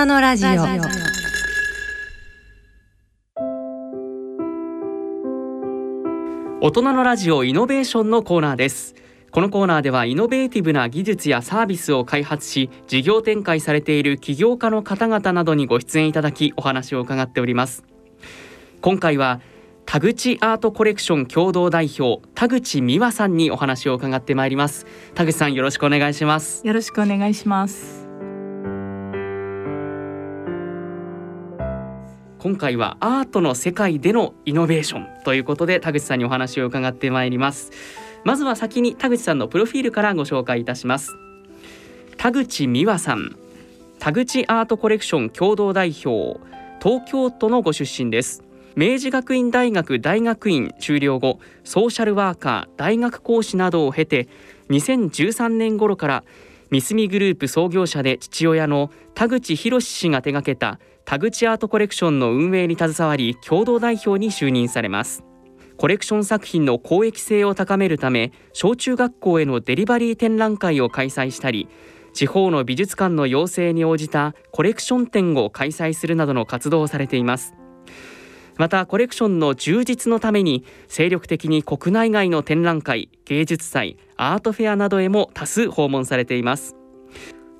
人のラジオ。大人のラジオ。イノベーションのコーナーです。このコーナーではイノベーティブな技術やサービスを開発し事業展開されている起業家の方々などにご出演いただきお話を伺っております。今回は田口アートコレクション共同代表田口美和さんにお話を伺ってまいります。田口さんよろしくお願いします。よろしくお願いします今回はアートの世界でのイノベーションということで田口さんにお話を伺ってまいります。まずは先に田口さんのプロフィールからご紹介いたします。田口美和さん。田口アートコレクション共同代表東京都のご出身です。明治学院大学大学院修了後ソーシャルワーカー大学講師などを経て2013年頃から三角グループ創業者で父親の田口博氏が手掛けた田口アートコレクションの運営に携わり共同代表に就任されます。コレクション作品の公益性を高めるため小中学校へのデリバリー展覧会を開催したり地方の美術館の要請に応じたコレクション展を開催するなどの活動をされています。またコレクションの充実のために精力的に国内外の展覧会芸術祭アートフェアなどへも多数訪問されています。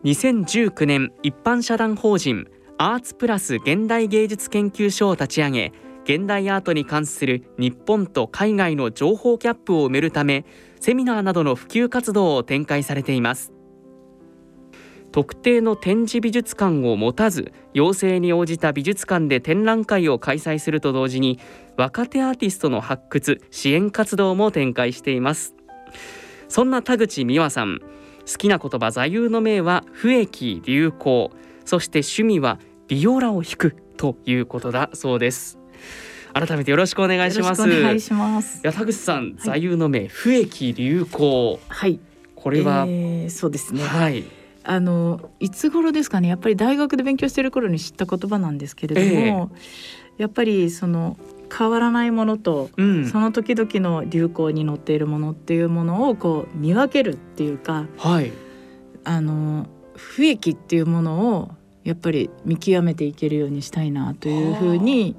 2019年一般社団法人アーツプラス現代芸術研究所を立ち上げ現代アートに関する日本と海外の情報キャップを埋めるためセミナーなどの普及活動を展開されています。特定の展示美術館を持たず要請に応じた美術館で展覧会を開催すると同時に若手アーティストの発掘支援活動も展開しています。そんな田口美和さん好きな言葉座右の銘は不益流行そして趣味はビオラを弾くということだそうです。改めてよろしくお願いします。お願いします。田口さん、座右の銘不益流行。はい。これは、えー、そうですね。はい。あのいつ頃ですかね？やっぱり大学で勉強している頃に知った言葉なんですけれども、やっぱりその変わらないものと、うん。その時々の流行に乗っているものっていうものをこう見分けるっていうかはい。あの不益っていうものをやっぱり見極めていけるようにしたいなというふうに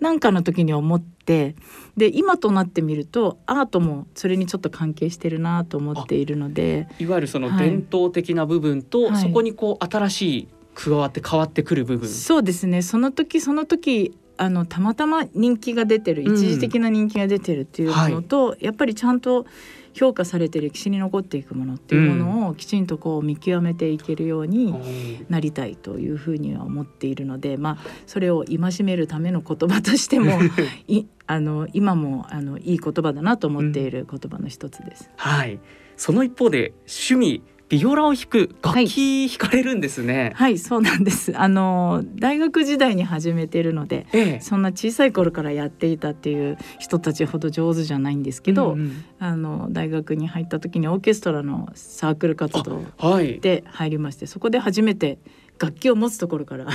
何かの時に思ってで今となってみるとアートもそれにちょっと関係してるなと思っているのでいわゆるそのはい。伝統的な部分と、はい。そこにこう新しい加わって変わってくる部分。そうですね。その時その時あのたまたま人気が出てるうん。一時的な人気が出てるっていうものと、やっぱりちゃんと評価されて歴史に残っていくものっていうものをきちんとこう見極めていけるようになりたいというふうには思っているので、まあ、それを戒めるための言葉としても いあの今もあのいい言葉だなと思っている言葉の一つです。はいその一方で趣味ビオラを弾く楽はい器弾かれるんですね、はい。そうなんです。あの大学時代に始めているのでええ。そんな小さい頃からやっていたっていう人たちほど上手じゃないんですけど、うんうん。あの大学に入った時にオーケストラのサークル活動はい。で入りましてそこで初めて楽器を持つところから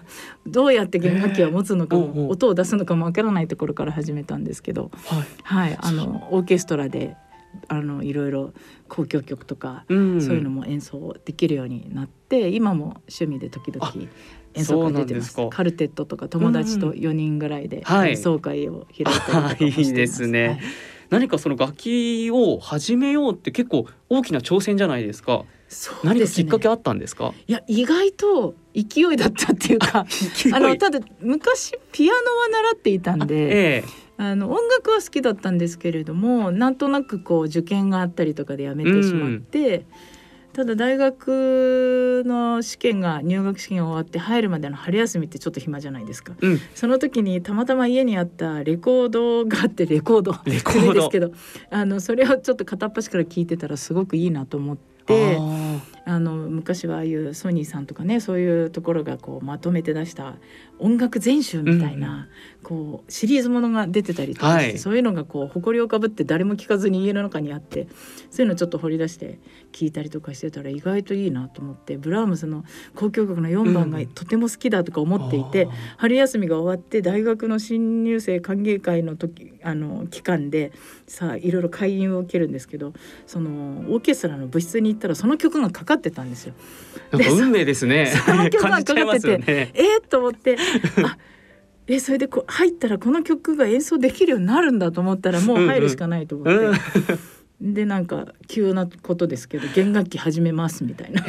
どうやって弦楽器を持つのかも、ええ。おうおう。音を出すのかもわからないところから始めたんですけど、はい。はい、あのオーケストラであのいろいろ交響曲とか、うん。そういうのも演奏できるようになって今も趣味で時々あ演奏会出てます。カルテットとか友達と4人ぐらいではい。演奏会を開いたりとかもしています。あいいですね。はい。何かその楽器を始めようって結構大きな挑戦じゃないですか。すね。かきっかけあったんですか？いや意外と勢いだったっていうか あのただ昔ピアノは習っていたんでええあの音楽は好きだったんですけれどもなんとなくこう受験があったりとかでやめてしまって、ただ大学の試験が入学試験終わって入るまでの春休みってちょっと暇じゃないですか。うんその時にたまたま家にあったレコードがあって レコードレコードですけどあのそれをちょっと片っ端から聞いてたらすごくいいなと思って。ああの昔はああいうソニーさんとかねそういうところがこうまとめて出した音楽全集みたいな、こうシリーズものが出てたりとかはい。そういうのがこう埃をかぶって誰も聞かずに家の中にあってそういうのちょっと掘り出して聞いたりとかしてたら意外といいなと思ってブラームスの交響曲の4番がうん。とても好きだとか思っていて、あ春休みが終わって大学の新入生歓迎会の時あの期間でさあいろいろ会員を受けるんですけどそのオーケストラの部室に行ったらその曲がかかっってたんですよ。運命ですね。その曲がかかってて、ね、えー、と思ってあ えそれでこ入ったらこの曲が演奏できるようになるんだと思ったらもう入るしかないと思って。うん。う んでなんか急なことですけど弦楽器始めますみたいな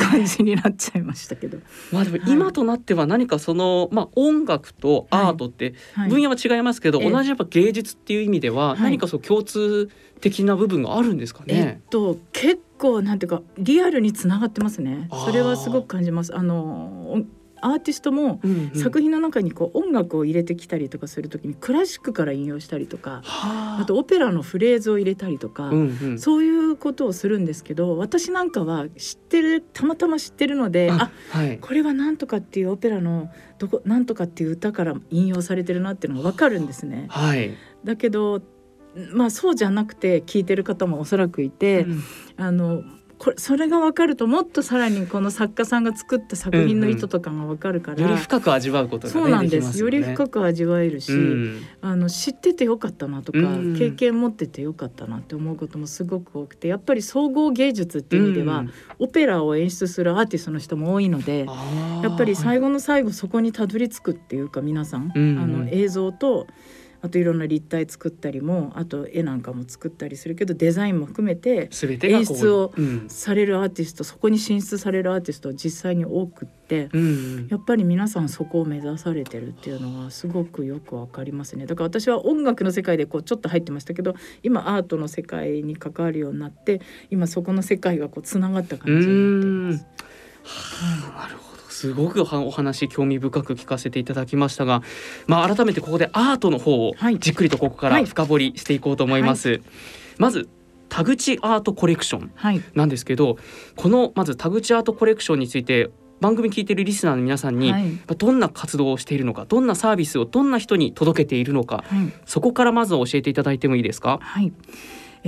感じになっちゃいましたけど、まあでも今となっては何かその、まあ、音楽とアートって分野は違いますけど、はいはい、同じやっぱ芸術っていう意味では何かそう共通的な部分があるんですかね、えっと結構なんていうかリアルにつながってますね。それはすごく感じます。あのアーティストも作品の中にこう音楽を入れてきたりとかする時にクラシックから引用したりとか、あ。とオペラのフレーズを入れたりとか、そういうことをするんですけど私なんかは知ってるたまたま知ってるのであ、はい、これはなんとかっていうオペラのどこなんとかっていう歌から引用されてるなっていうのが分かるんですね。はい、だけどまあそうじゃなくて聞いてる方もおそらくいて、うん、あのこれそれが分かるともっとさらにこの作家さんが作った作品の意図とかが分かるから、うん。うん、より深く味わうことが、ね、そうなんです、ね、より深く味わえるし、うん、あの知っててよかったなとか、うん、経験持っててよかったなって思うこともすごく多くてやっぱり総合芸術っていう意味では、オペラを演出するアーティストの人も多いのでやっぱり最後の最後そこにたどり着くっていうか皆さん、あの映像とあといろんな立体作ったりもあと絵なんかも作ったりするけどデザインも含めて演出をされるアーティスト、うん、そこに進出されるアーティストは実際に多くって、うん、やっぱり皆さんそこを目指されてるっていうのはすごくよくわかりますね。だから私は音楽の世界でこうちょっと入ってましたけど今アートの世界に関わるようになって今そこの世界がこうつながった感じになっています。はあ、なるほどすごくお話興味深く聞かせていただきましたが、まあ、改めてここでアートの方をじっくりとここから深掘りしていこうと思います。はい。はい、まず田口アートコレクションなんですけど、はい、このまず田口アートコレクションについて番組聞いているリスナーの皆さんに、はい、どんな活動をしているのかどんなサービスをどんな人に届けているのか、はい、そこからまず教えていただいてもいいですか？はい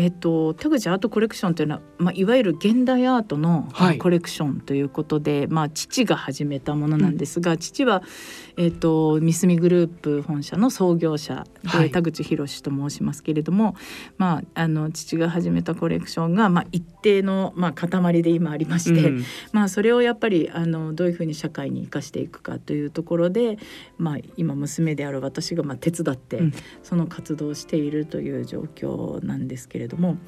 えーと、田口アートコレクションというのは、まあ、いわゆる現代アートのコレクションということで、はい、まあ、父が始めたものなんですが、うん、父は、えーと、ミスミグループ本社の創業者で、はい、田口博と申しますけれども、まあ、あの父が始めたコレクションが、まあ、一定の、まあ、塊で今ありまして、うん、まあ、それをやっぱりあのどういうふうに社会に生かしていくかというところで、まあ、今娘である私がまあ手伝って、その活動をしているという状況なんですけれども。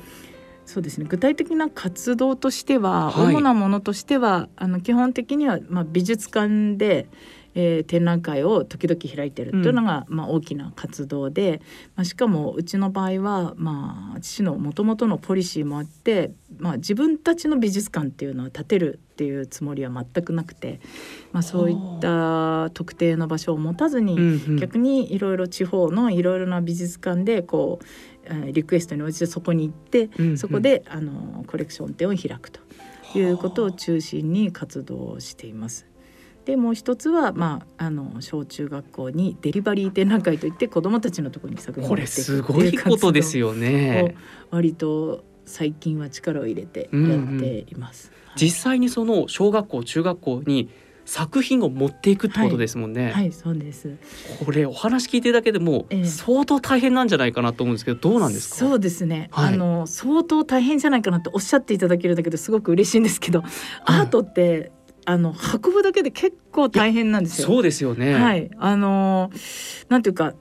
そうですね。具体的な活動としては、はい、主なものとしてはあの基本的には、まあ、美術館で、えー、展覧会を時々開いてるというのが、うん、まあ、大きな活動で、まあ、しかもうちの場合は、まあ、父のもともとのポリシーもあって、まあ、自分たちの美術館っていうのは建てるっていうつもりは全くなくて、まあ、そういった特定の場所を持たずに、うんうん、逆にいろいろ地方のいろいろな美術館でこうリクエストに応じてそこに行って、うんうん、そこであのコレクション展を開くということを中心に活動しています。でもう一つは、まあ、あの小中学校にデリバリー展覧会といって子どもたちのところに作品をこれすごいことですよね。割と最近は力を入れてやっています。うんうんはい、実際にその小学校中学校に作品を持っていくってことですもんね。はい、はい、そうです。これお話聞いてるだけでも相当大変なんじゃないかなと思うんですけど、どうなんですか？そうですね。はい、あの相当大変じゃないかなとおっしゃっていただけるだけですごく嬉しいんですけど、アートってあの運ぶだけで結構大変なんですよ。そうですよね。はい、あのなんていうか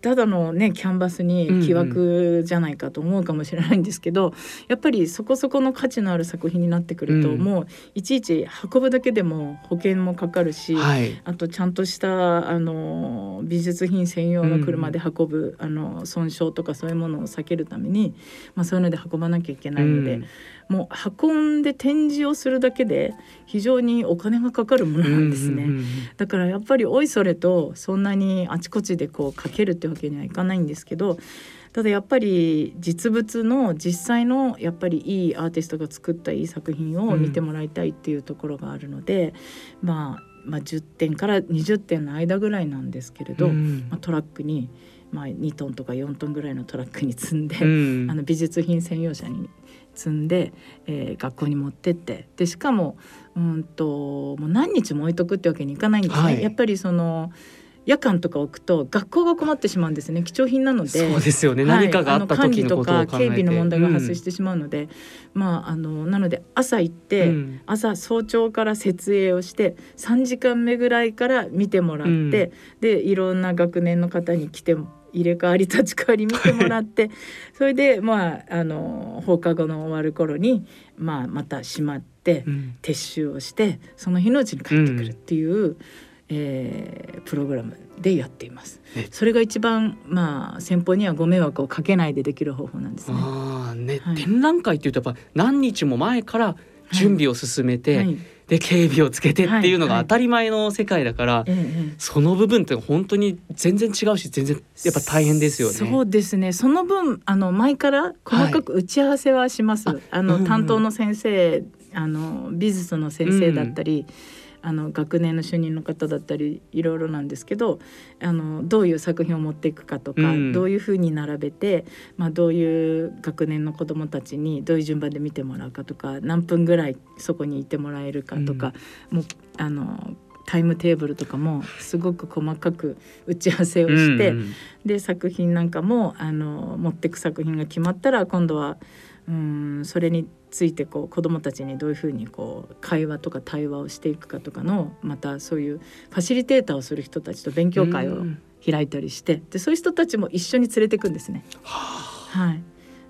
ただのねキャンバスに木枠じゃないかと思うかもしれないんですけど、うんうん、やっぱりそこそこの価値のある作品になってくると、うん、もういちいち運ぶだけでも保険もかかるし、はい、あとちゃんとしたあの美術品専用の車で運ぶ、うん、あの損傷とかそういうものを避けるために、まあ、そういうので運ばなきゃいけないので。うんもう運んで展示をするだけで非常にお金がかかるものなんですね、だからやっぱりおいそれとそんなにあちこちでこうかけるってわけにはいかないんですけどただやっぱり実物の実際のやっぱりいいアーティストが作ったいい作品を見てもらいたいっていうところがあるので、うん、まあまあ、10点から20点の間ぐらいなんですけれど、うん、まあ、トラックに、まあ、2トンとか4トンぐらいのトラックに積んで、うん、あの美術品専用車に積んで、えー、学校に持ってって。でしかもうんともう何日も置いとくってわけにいかないんですね。はい、やっぱりその夜間とか置くと学校が困ってしまうんですね。貴重品なので。そうですよね、はい、何かがあった時のことを管理とか警備の問題が発生してしまうので、うん、まああのなので朝行って、うん、朝早朝から設営をして3時間目ぐらいから見てもらって、うん、でいろんな学年の方に来て入れ替わり立ち替わり見てもらってそれでまああの放課後の終わる頃に、まあ、また閉まって、撤収をしてその日のうちに帰ってくるっていう。えー、プログラムでやっています。それが一番まあ先方にはご迷惑をかけないでできる方法なんですね。あね、はい、展覧会っていうとやっぱ何日も前から準備を進めて、はい。はい、で警備をつけてっていうのが当たり前の世界だから、その部分って本当に全然違うし全然やっぱ大変ですよね。そうですね。その分あの前から細かく打ち合わせはします。あの、担当の先生あの美術の先生だったり、うんあの学年の主任の方だったりいろいろなんですけどあのどういう作品を持っていくかとか、うん、どういうふうに並べて、まあ、どういう学年の子どもたちにどういう順番で見てもらうかとか何分ぐらいそこにいてもらえるかとか、うん、もうあのタイムテーブルとかもすごく細かく打ち合わせをして、うんうん、で作品なんかもあの持ってく作品が決まったら今度はうんそれについてこう子どもたちにどういうふうにこう会話とか対話をしていくかとかのまたそういうファシリテーターをする人たちと勉強会を開いたりしてでそういう人たちも一緒に連れていくんですね。はい、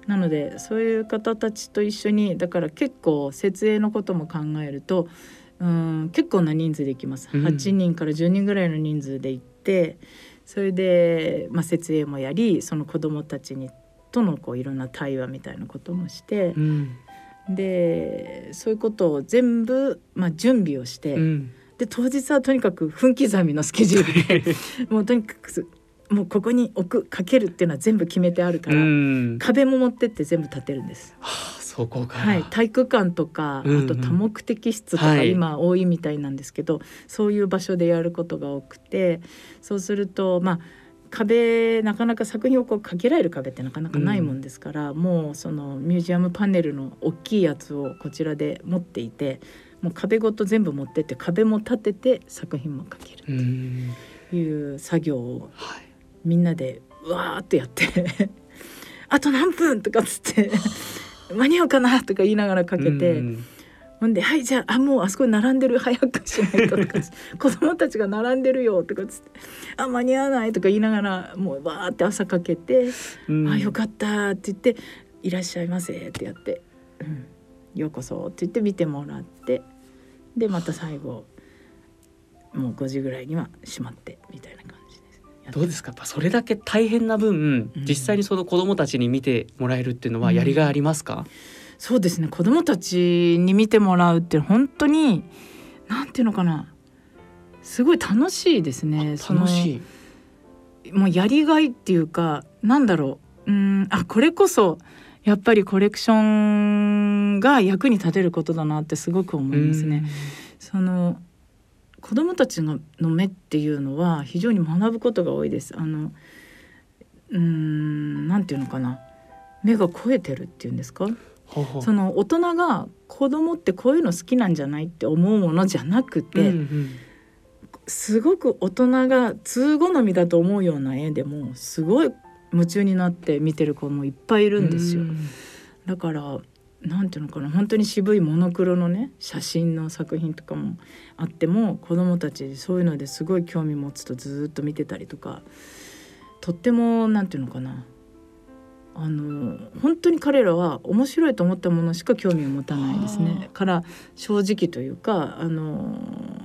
なのでそういう方たちと一緒にだから結構設営のことも考えるとうん結構な人数で行きます。8人から10人ぐらいの人数で行ってそれで、まあ、設営もやりその子どもたちにとのこういろんな対話みたいなこともして、うん、でそういうことを全部、まあ、準備をして、うん、で当日はとにかく分刻みのスケジュールで もうとにかくもうここに置くかけるっていうのは全部決めてあるから、うん、壁も持ってって全部立てるんです。はあそこはい、体育館とか、あと多目的室とか、今多いみたいなんですけど、はい、そういう場所でやることが多くてそうするとまあ壁なかなか作品をこうかけられる壁ってなかなかないもんですから、うん、もうそのミュージアムパネルの大きいやつをこちらで持っていてもう壁ごと全部持ってって壁も立てて作品もかけるという作業をみんなでうわーってやって あと何分とかっつって 間に合うかなとか言いながらかけて。うんほんで「はいじゃああもうあそこに並んでる 早くしないと」とか 子供たちが並んでるよ」とかつって「あ間に合わない」とか言いながらもうわーって朝かけて「うん、あよかった」って言って「いらっしゃいませ」ってやって「うん、ようこそ」って言って見てもらってでまた最後もう5時ぐらいには閉まってみたいな感じです。どうですか？それだけ大変な分、うん、実際にその子供たちに見てもらえるっていうのはやりがいありますか、うんそうですね。子どもたちに見てもらうって本当になんていうのかな。すごい楽しいですね。楽しい。もうやりがいっていうかなんだろう。うんあこれこそやっぱりコレクションが役に立てることだなってすごく思いますね。その子どもたちの目っていうのは非常に学ぶことが多いです。あのうんなんていうのかな。目が肥えてるっていうんですか？その大人が子供ってこういうの好きなんじゃないって思うものじゃなくて、うんうん、すごく大人が通好みだと思うような絵でもすごい夢中になって見てる子もいっぱいいるんですよ。だからなんていうのかな本当に渋いモノクロのね写真の作品とかもあっても子どもたちそういうのですごい興味持つとずっと見てたりとかとってもなんていうのかなあの本当に彼らは面白いと思ったものしか興味を持たないですね。から正直というかあの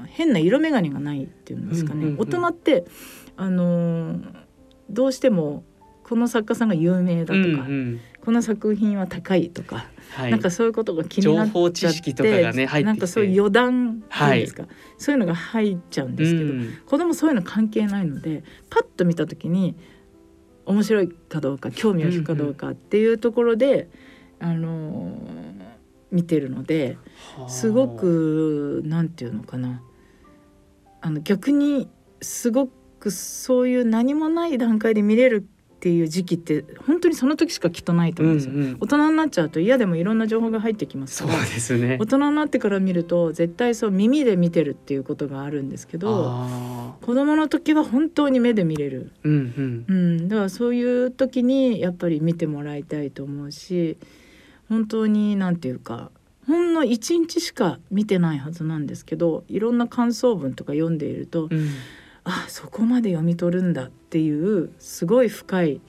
変な色眼鏡がないっていうんですかね、大人ってあのどうしてもこの作家さんが有名だとか、うんうん、この作品は高いとか、はい、なんかそういうことが気になっちゃって、ね、なんかそういう余談っていうんですか、はい、そういうのが入っちゃうんですけど、うん、子供そういうの関係ないのでパッと見た時に面白いかどうか興味を引くかどうかっていうところで、うんうん、あの見てるのですごくなんていうのかな。あの逆にすごくそういう何もない段階で見れるっていう時期って本当にその時しかきっとないと思うんですよ、うんうん、大人になっちゃうと嫌でもいろんな情報が入ってきます。からそうですね。大人になってから見ると絶対そう耳で見てるっていうことがあるんですけど子供の時は本当に目で見れる、うんうん、だからそういう時にやっぱり見てもらいたいと思うし本当に何て言うかほんの1日しか見てないはずなんですけどいろんな感想文とか読んでいると、うん、あそこまで読み取るんだっていうすごい深い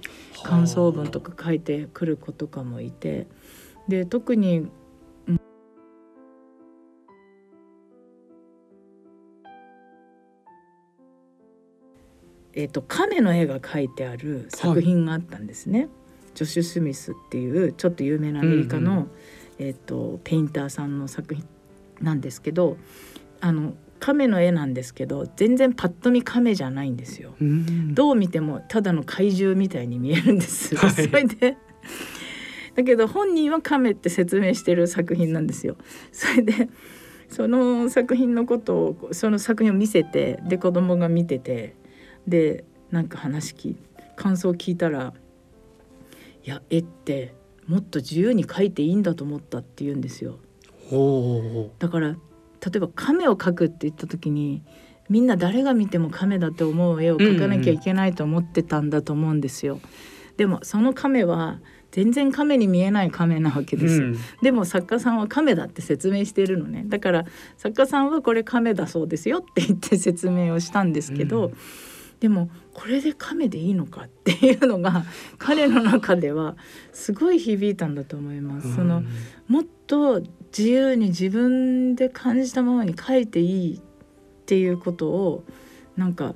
感想文とか書いてくる子とかもいて。で特にえーと、亀の絵が描いてある作品があったんですね。はい、ジョシュ・スミスっていうちょっと有名なアメリカの、うんうん、えーと、ペインターさんの作品なんですけどあの亀の絵なんですけど全然パッと見亀じゃないんですよ。うん、どう見てもただの怪獣みたいに見えるんです。はい、それでだけど本人は亀って説明してる作品なんですよ。それでその作品のことをその作品を見せてで子供が見ててでなんか話聞感想を聞いたら「いや絵ってもっと自由に描いていいんだと思った」って言うんですよ。だから例えば亀を描くって言った時にみんな誰が見ても亀だと思う絵を描かなきゃいけないと思ってたんだと思うんですよ。うんうん、でもその亀は全然亀に見えない亀なわけです、うん、でも作家さんは亀だって説明しているのね。だから作家さんはこれ亀だそうですよって言って説明をしたんですけど、うん。でもこれで亀でいいのかっていうのが彼の中ではすごい響いたんだと思います。そのもっと自由に自分で感じたままに描いていいっていうことをなんか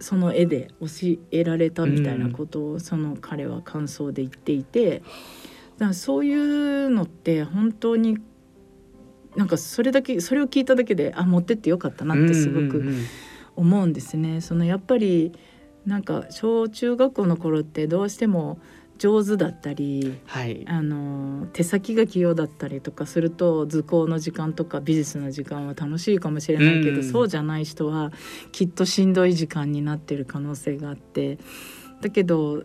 その絵で教えられたみたいなことをその彼は感想で言っていてだからそういうのって本当になんかそれだけそれを聞いただけであ持ってってよかったなってすごく思うんですね。そのやっぱりなんか小中学校の頃ってどうしても上手だったり、はい、あの手先が器用だったりとかすると図工の時間とか美術の時間は楽しいかもしれないけど、うん、そうじゃない人はきっとしんどい時間になってる可能性があって。だけど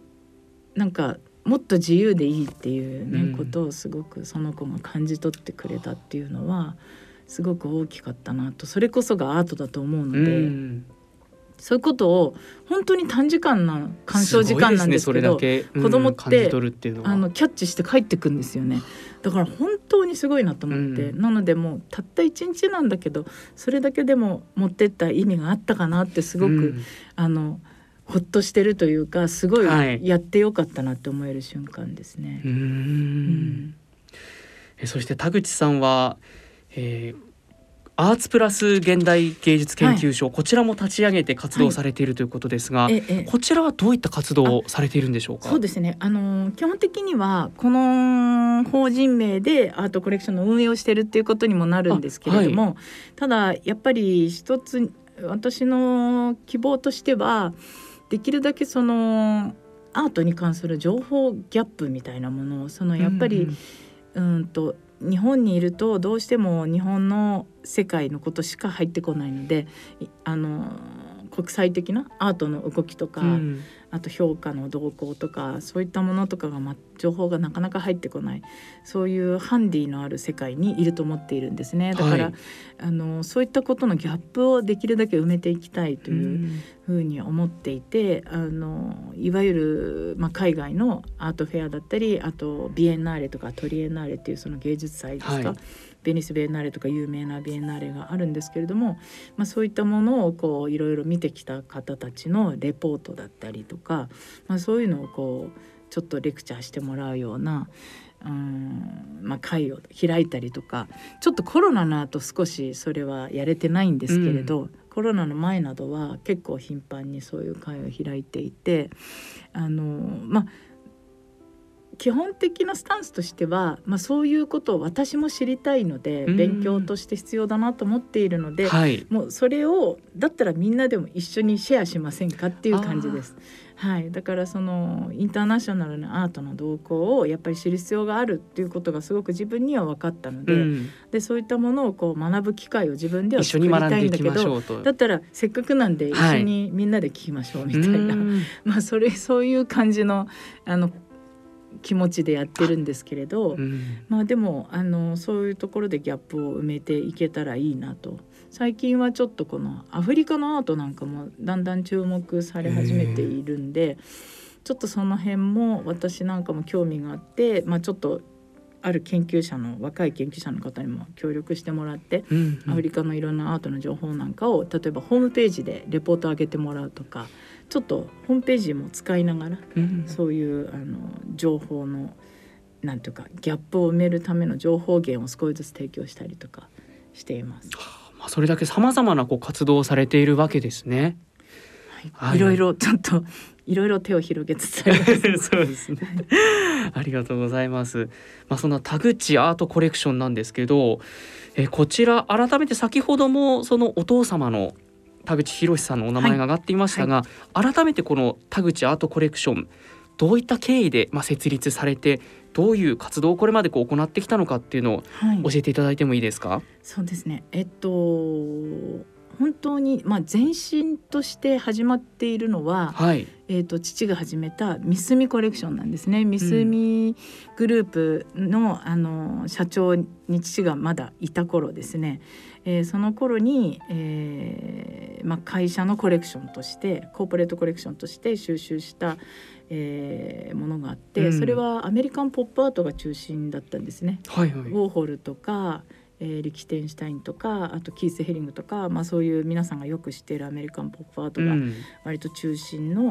なんかもっと自由でいいっていうね、うん、ことをすごくその子が感じ取ってくれたっていうのはすごく大きかったなと。それこそがアートだと思うので。うんそういうことを本当に短時間な鑑賞時間なんですけど、ねうん、子供って、あのキャッチして帰ってくんですよね。だから本当にすごいなと思って、うん、なのでもうたった一日なんだけどそれだけでも持ってった意味があったかなってすごく、うん、あのほっとしてるというかすごいやってよかったなって思える瞬間ですね。はい、うん。そして田口さんは、えー、アーツプラス現代芸術研究所、はい、こちらも立ち上げて活動されているということですが、はい、こちらはどういった活動をされているんでしょうか？そうですね。あの基本的にはこの法人名でアートコレクションの運営をしているっていうことにもなるんですけれども、はい、ただやっぱり一つ私の希望としてはできるだけそのアートに関する情報ギャップみたいなものをそのやっぱり、うん、うんと日本にいるとどうしても日本の世界のことしか入ってこないのであの国際的なアートの動きとか、うん、あと評価の動向とかそういったものとかが、ま、情報がなかなか入ってこない。そういうハンディのある世界にいると思っているんですね。だから、はい、あのそういったことのギャップをできるだけ埋めていきたいというふうに思っていて、うん、あのいわゆる、ま、海外のアートフェアだったりあとビエンナーレとかトリエンナーレっていうその芸術祭ですか、はいベニス・ベーナーレとか有名なビエンナーレがあるんですけれども、まあ、そういったものをこういろいろ見てきた方たちのレポートだったりとか、まあ、そういうのをこうちょっとレクチャーしてもらうようなうんまあ、会を開いたりとかちょっとコロナの後少しそれはやれてないんですけれど、うん、コロナの前などは結構頻繁にそういう会を開いていてあのまあ基本的なスタンスとしては、まあ、そういうことを私も知りたいので勉強として必要だなと思っているので、はい、もうそれをだったらみんなでも一緒にシェアしませんかっていう感じです。はい、だからそのインターナショナルなアートの動向をやっぱり知る必要があるっていうことがすごく自分には分かったのでうん、でそういったものをこう学ぶ機会を自分では作りたいんだけどだったらせっかくなんで一緒にみんなで聞きましょうみたいな、はい、まあそれそういう感じのあの気持ちでやってるんですけれど、うん、まあでもあのそういうところでギャップを埋めていけたらいいなと。最近はちょっとこのアフリカのアートなんかもだんだん注目され始めているんでちょっとその辺も私なんかも興味があって、まあ、ちょっとある研究者の若い研究者の方にも協力してもらって、うんうん、アフリカのいろんなアートの情報なんかを例えばホームページでレポート上げてもらうとかちょっとホームページも使いながら、うん、そういうあの情報のなんていうかギャップを埋めるための情報源を少しずつ提供したりとかしています。まあ、それだけさまざまなこう活動をされているわけですね。はい、いろいろちょっといろいろ手を広げつつ。そうですね。ありがとうございます。まあそんな田口アートコレクションなんですけど、えこちら改めて先ほどもそのお父様の田口博さんのお名前が挙がっていましたが、はいはい、改めてこの田口アートコレクションどういった経緯でまあ設立されてどういう活動をこれまでこう行ってきたのかっていうのを教えていただいてもいいですか？はい、そうですね。えっと本当に、まあ、前身として始まっているのは、はい、えーと、父が始めたミスミコレクションなんですね。ミスミグループの,、あの社長に父がまだいた頃ですね、えー、その頃に、えーまあ、会社のコレクションとしてコーポレートコレクションとして収集した、えー、ものがあって、うん、それはアメリカンポップアートが中心だったんですね。はいはい、ウォーホルとかえー、リキテンシュタインとかあとキース・ヘリングとか、まあ、そういう皆さんがよく知っているアメリカンポップアートが割と中心の、う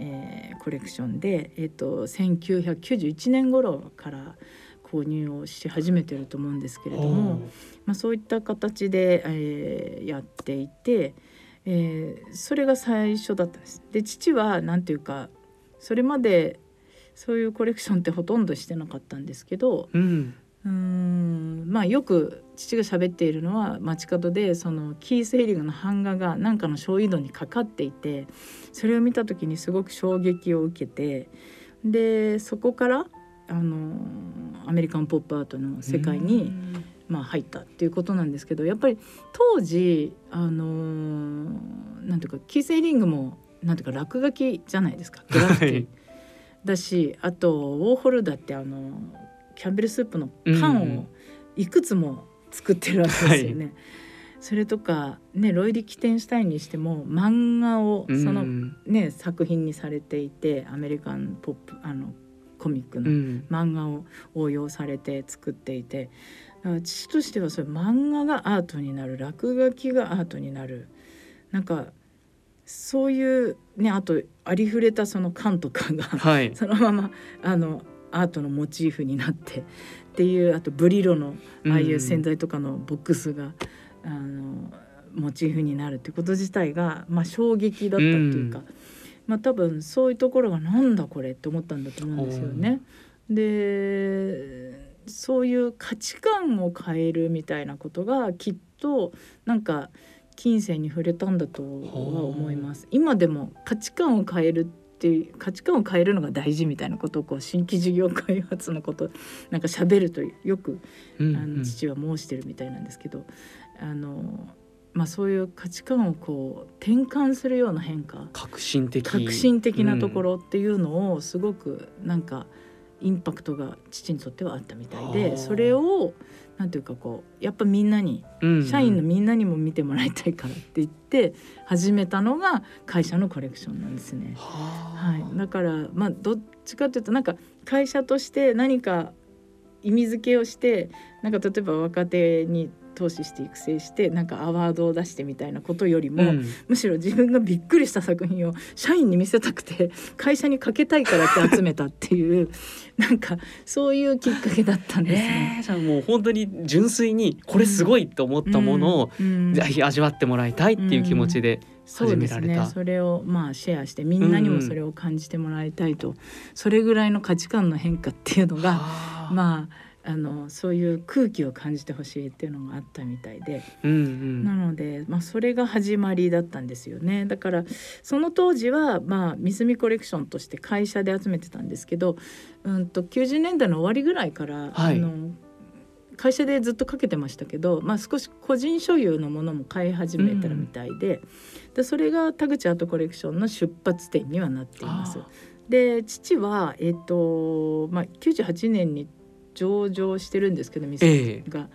ん、えー、コレクションで、えーと、1991年頃から購入をし始めてると思うんですけれども、まあ、そういった形で、えー、やっていて、えー、それが最初だったんです。で父は何ていうかそれまでそういうコレクションってほとんどしてなかったんですけど、うん、うんまあよく父が喋っているのは街角でそのキース・ヘリングの版画が何かの焼夷度にかかっていてそれを見た時にすごく衝撃を受けてでそこからあのアメリカンポップアートの世界に、まあ、入ったっていうことなんですけどやっぱり当時あのなんていうかキース・ヘリングもなんていうか落書きじゃないですか。グラフィティ。はい、だしあとウォーホルダーってあのキャンベルスープの缶をいくつも作ってるわけですよね。はい、それとかねロイリ・キテンシュタインにしても漫画をそのね、作品にされていてアメリカンポップあのコミックの漫画を応用されて作っていて父としてはそれ漫画がアートになる落書きがアートになる。なんかそういうねあとありふれたその缶とかが、はい、そのままあのアートのモチーフになってっていうあとブリロのああいう洗剤とかのボックスが、あのモチーフになるってこと自体が、まあ、衝撃だったっていうか、まあ、多分そういうところがなんだこれって思ったんだと思うんですよね。でそういう価値観を変えるみたいなことがきっとなんか金銭に触れたんだとは思います。今でも価値観を変えるっていう価値観を変えるのが大事みたいなことをこう新規事業開発のことなんか喋るとよく、あの父は申してるみたいなんですけどあの、まあ、そういう価値観をこう転換するような変化革新的。革新的なところっていうのをすごくなんかインパクトが父にとってはあったみたいでそれをなんていうかこうやっぱみんなに、うんうん、社員のみんなにも見てもらいたいからって言って始めたのが会社のコレクションなんですね。はい、だからまあどっちかというとなんか会社として何か意味付けをしてなんか例えば若手に投資して育成してなんかアワードを出してみたいなことよりも、うん、むしろ自分がびっくりした作品を社員に見せたくて会社にかけたいからって集めたっていう なんかそういうきっかけだったんですね。えー、じゃあもう本当に純粋にこれすごいと思ったものを、ぜひ味わってもらいたいっていう気持ちで。始められた、ね、それをまあシェアしてみんなにもそれを感じてもらいたいと、うん、それぐらいの価値観の変化っていうのがまああのそういう空気を感じてほしいっていうのがあったみたいで、うんうん、なので、まあ、それが始まりだったんですよね。だからその当時は、まあ、ミスミコレクションとして会社で集めてたんですけど、うんと、90年代の終わりぐらいから、はい、あの会社でずっとかけてましたけど、まあ、少し個人所有のものも買い始めたみたいでうん、でそれが田口アートコレクションの出発点にはなっています。で父は、えーとまあ、98年に上場してるんですけど店が、えー、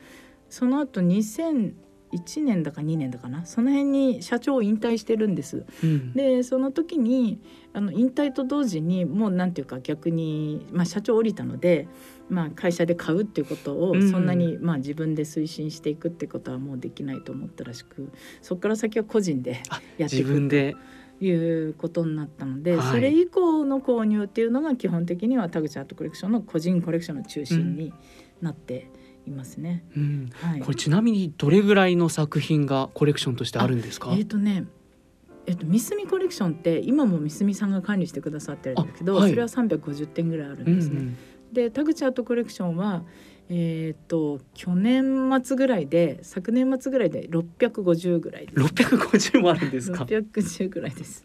その後2000 1年だか2年だかな。その辺に社長を引退してるんです。うん、でその時にあの引退と同時にもうなんていうか逆に、まあ、社長降りたので、まあ、会社で買うっていうことをそんなに、まあ、自分で推進していくってことはもうできないと思ったらしくそこから先は個人でやっていくということになったので、はい、それ以降の購入っていうのが基本的には田口アートコレクションの個人コレクションの中心になって、いますね、うん。はい、これちなみにどれぐらいの作品がコレクションとしてあるんですか？えっ、ー、とねえっと、ミスミコレクションって今もミスミさんが管理してくださってるんだけど、はい、それは350点ぐらいあるんですね。うんうん。で田口アートコレクションはえっ、と去年末ぐらいで昨年末ぐらいで650ぐらいです。650もあるんですか？650ぐらいです。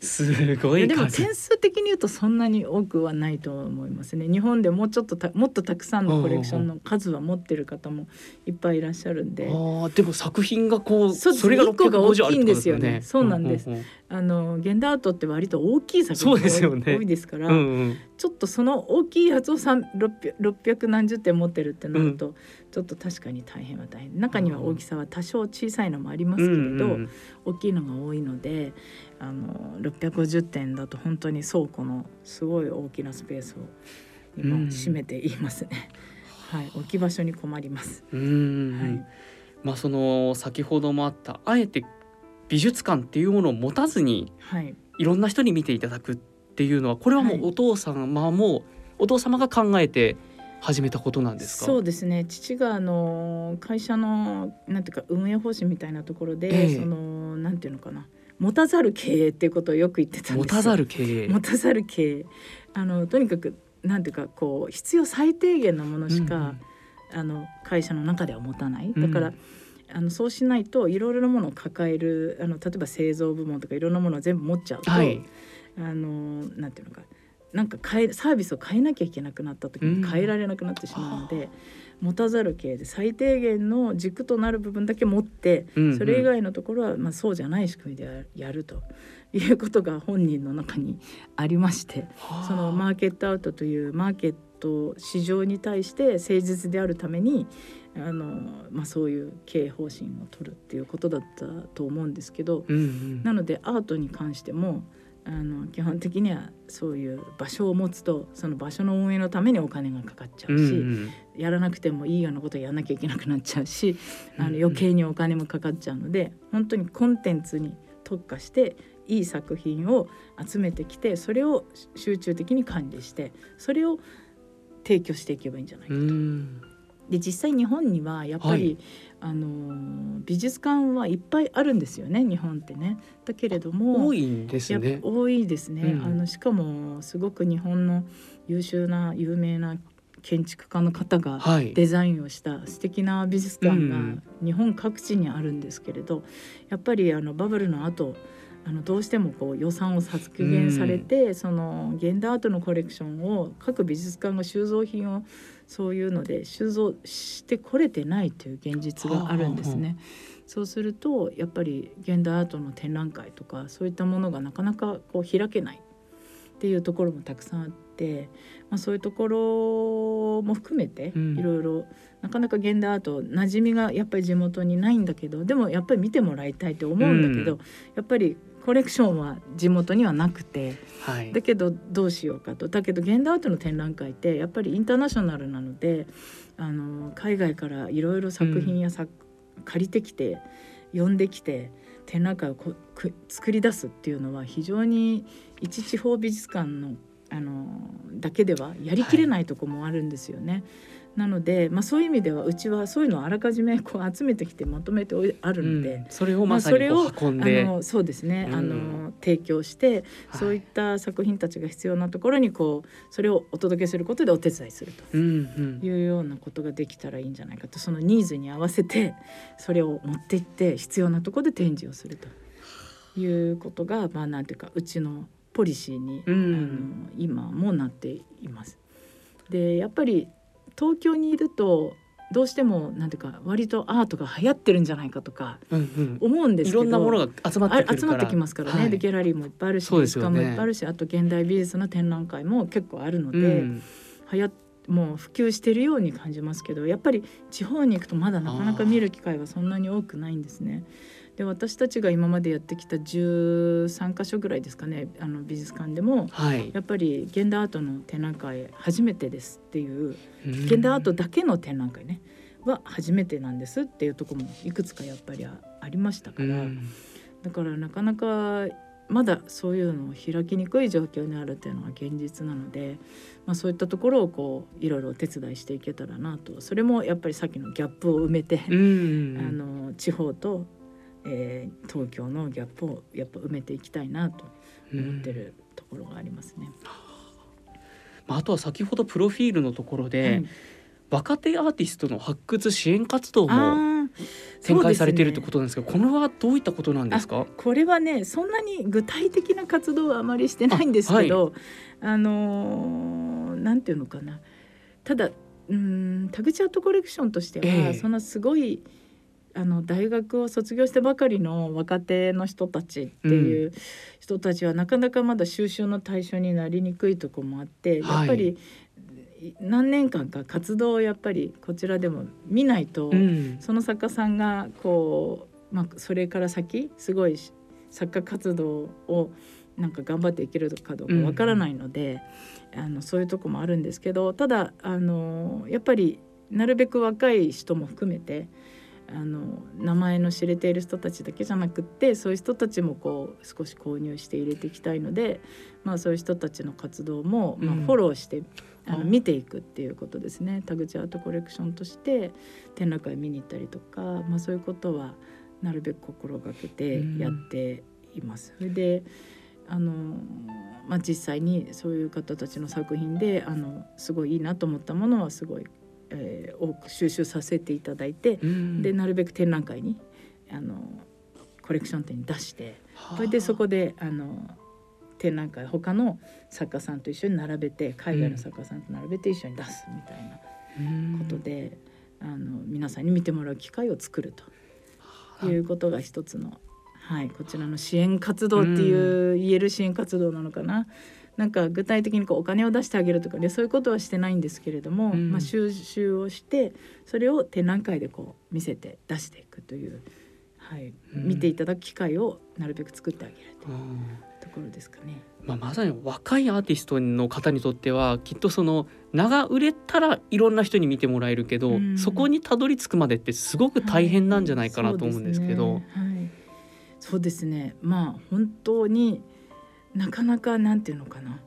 すごいでも点数的に言うとそんなに多くはないと思いますね。日本でもうちょっとたもっとたくさんのコレクションの数は持ってる方もいっぱいいらっしゃるんで。あでも作品がこうそれが650あるんですよね。そうなんです、あの現代アートって割と大きい作品が多いですから、うんうん、ちょっとその大きいやつを600何十点持ってるってなると、うん、ちょっと確かに大変は大変。中には大きさは多少小さいのもありますけれど、うんうん、大きいのが多いのであの650点だと本当に倉庫のすごい大きなスペースを今占めていますね。はい、置き場所に困ります。はい、まあその先ほどもあったあえて美術館っていうものを持たずに、はい、いろんな人に見ていただくっていうのはこれはもうお父様も、お父様が考えて始めたことなんですか？そうですね。父があの会社のなんていうか運営方針みたいなところで、えそのなんていうのかな。持たざる経営っていうことをよく言ってたんです持たざる経営。持たざる経営。あのとにかくなんていうかこう必要最低限のものしか、うん、あの会社の中では持たない。だから、うんあのそうしないといろいろなものを抱えるあの例えば製造部門とかいろんなものを全部持っちゃうと、はい、あのなんていうのかなんか変えサービスを変えなきゃいけなくなった時に変えられなくなってしまうので、うん、持たざる系で最低限の軸となる部分だけ持って、うんうん、それ以外のところは、まあ、そうじゃない仕組みでやるということが本人の中にありまして、そのマーケットアウトというマーケット市場に対して誠実であるためにあの、まあ、そういう経営方針を取るっていうことだったと思うんですけど、うんうん、なのでアートに関してもあの基本的にはそういう場所を持つとその場所の運営のためにお金がかかっちゃうし、うんうん、やらなくてもいいようなことをやらなきゃいけなくなっちゃうし、あの余計にお金もかかっちゃうので本当にコンテンツに特化していい作品を集めてきてそれを集中的に管理してそれを提供していけばいいんじゃないかと。で実際日本にはやっぱり、はい、あの美術館はいっぱいあるんですよね日本ってね。だけれども多いんですね。多いですね。うん、あのしかもすごく日本の優秀な有名な建築家の方がデザインをした素敵な美術館が日本各地にあるんですけれど、やっぱりあのバブルの後あのどうしてもこう予算を削減されて、うん、その現代アートのコレクションを各美術館が収蔵品をそういうので収蔵してこれてないという現実があるんですね。そうするとやっぱり現代アートの展覧会とかそういったものがなかなかこう開けないっていうところもたくさんあって、まあ、そういうところも含めていろいろなかなか現代アート馴染みがやっぱり地元にないんだけどでもやっぱり見てもらいたいと思うんだけど、うん、やっぱりコレクションは地元にはなくて、はい、だけどどうしようかとだけど現代アートの展覧会ってやっぱりインターナショナルなのであの海外からいろいろ作品や作、うん、借りてきて呼んできて展覧会をこく作り出すっていうのは非常に一地方美術館のあのだけではやりきれないとこもあるんですよね。はいなので、まあ、そういう意味ではうちはそういうのをあらかじめこう集めてきてまとめてあるので、うん、それをまさに運んで、まあ、そうですね、うん、あの提供して、そういった作品たちが必要なところにこうそれをお届けすることでお手伝いするというようなことができたらいいんじゃないかとそのニーズに合わせてそれを持っていって必要なところで展示をするということがまあなんていうかうちのポリシーに、うん、あの今もなっています。でやっぱり東京にいるとどうしてもなんていうか割とアートが流行ってるんじゃないかとか思うんですけど、うんうん、いろんなものが集まって集まってきますからね、はい、でギャラリーもいっぱいあるし、ね、美術館もいっぱいあるしあと現代美術の展覧会も結構あるので、うん、流行もう普及してるように感じますけどやっぱり地方に行くとまだなかなか見る機会はそんなに多くないんですね。で私たちが今までやってきた13か所ぐらいですかねあの美術館でも、はい、やっぱり現代アートの展覧会初めてですっていう現代アートだけの展覧会ねは初めてなんですっていうとこもいくつかやっぱりありましたから、だからなかなかまだそういうのを開きにくい状況にあるっていうのは現実なので、まあ、そういったところをこういろいろお手伝いしていけたらなとそれもやっぱりさっきのギャップを埋めて、あの地方とえー、東京のギャップをやっぱ埋めていきたいなと思ってるところがありますね。まあ、あとは先ほどプロフィールのところで、はい、若手アーティストの発掘支援活動も展開されているってことなんですけど、ね、これはどういったことなんですか？これはねそんなに具体的な活動はあまりしてないんですけどあはい、あのー、なんていうのかな。ただうん田口アートコレクションとしては、えー、そのすごいあの大学を卒業してばかりの若手の人たちっていう人たちはなかなかまだ収集の対象になりにくいとこもあって、やっぱり何年間か活動をやっぱりこちらでも見ないと、うん、その作家さんがこう、まあ、それから先すごい作家活動をなんか頑張っていけるかどうかわからないので、うん、あのそういうとこもあるんですけどただあのやっぱりなるべく若い人も含めてあの名前の知れている人たちだけじゃなくってそういう人たちもこう少し購入して入れていきたいので、まあ、そういう人たちの活動も、まあ、フォローして、うん、あの見ていくっていうことですね。田口アートコレクションとして展覧会見に行ったりとか、まあ、そういうことはなるべく心がけてやっています。それであのまあ、実際にそういう方たちの作品であのすごいいいなと思ったものはすごいえー、多く収集させていただいて、うん、でなるべく展覧会にあのコレクション展に出してそれでそこであの展覧会他の作家さんと一緒に並べて海外の作家さんと並べて一緒に出すみたいなことで、うん、あの皆さんに見てもらう機会を作るということが一つの、はい、こちらの支援活動っていう、言える支援活動なのかな。なんか具体的にこうお金を出してあげるとかねそういうことはしてないんですけれども、うん、まあ、収集をしてそれを展覧会でこう見せて出していくという、はい、見ていただく機会をなるべく作ってあげるというところですかね。まあ、まさに若いアーティストの方にとってはきっとその名が売れたらいろんな人に見てもらえるけど、うん、そこにたどり着くまでってすごく大変なんじゃないかなと思うんですけど。はい、そうですね、まあ本当になかなかなんていうのかな。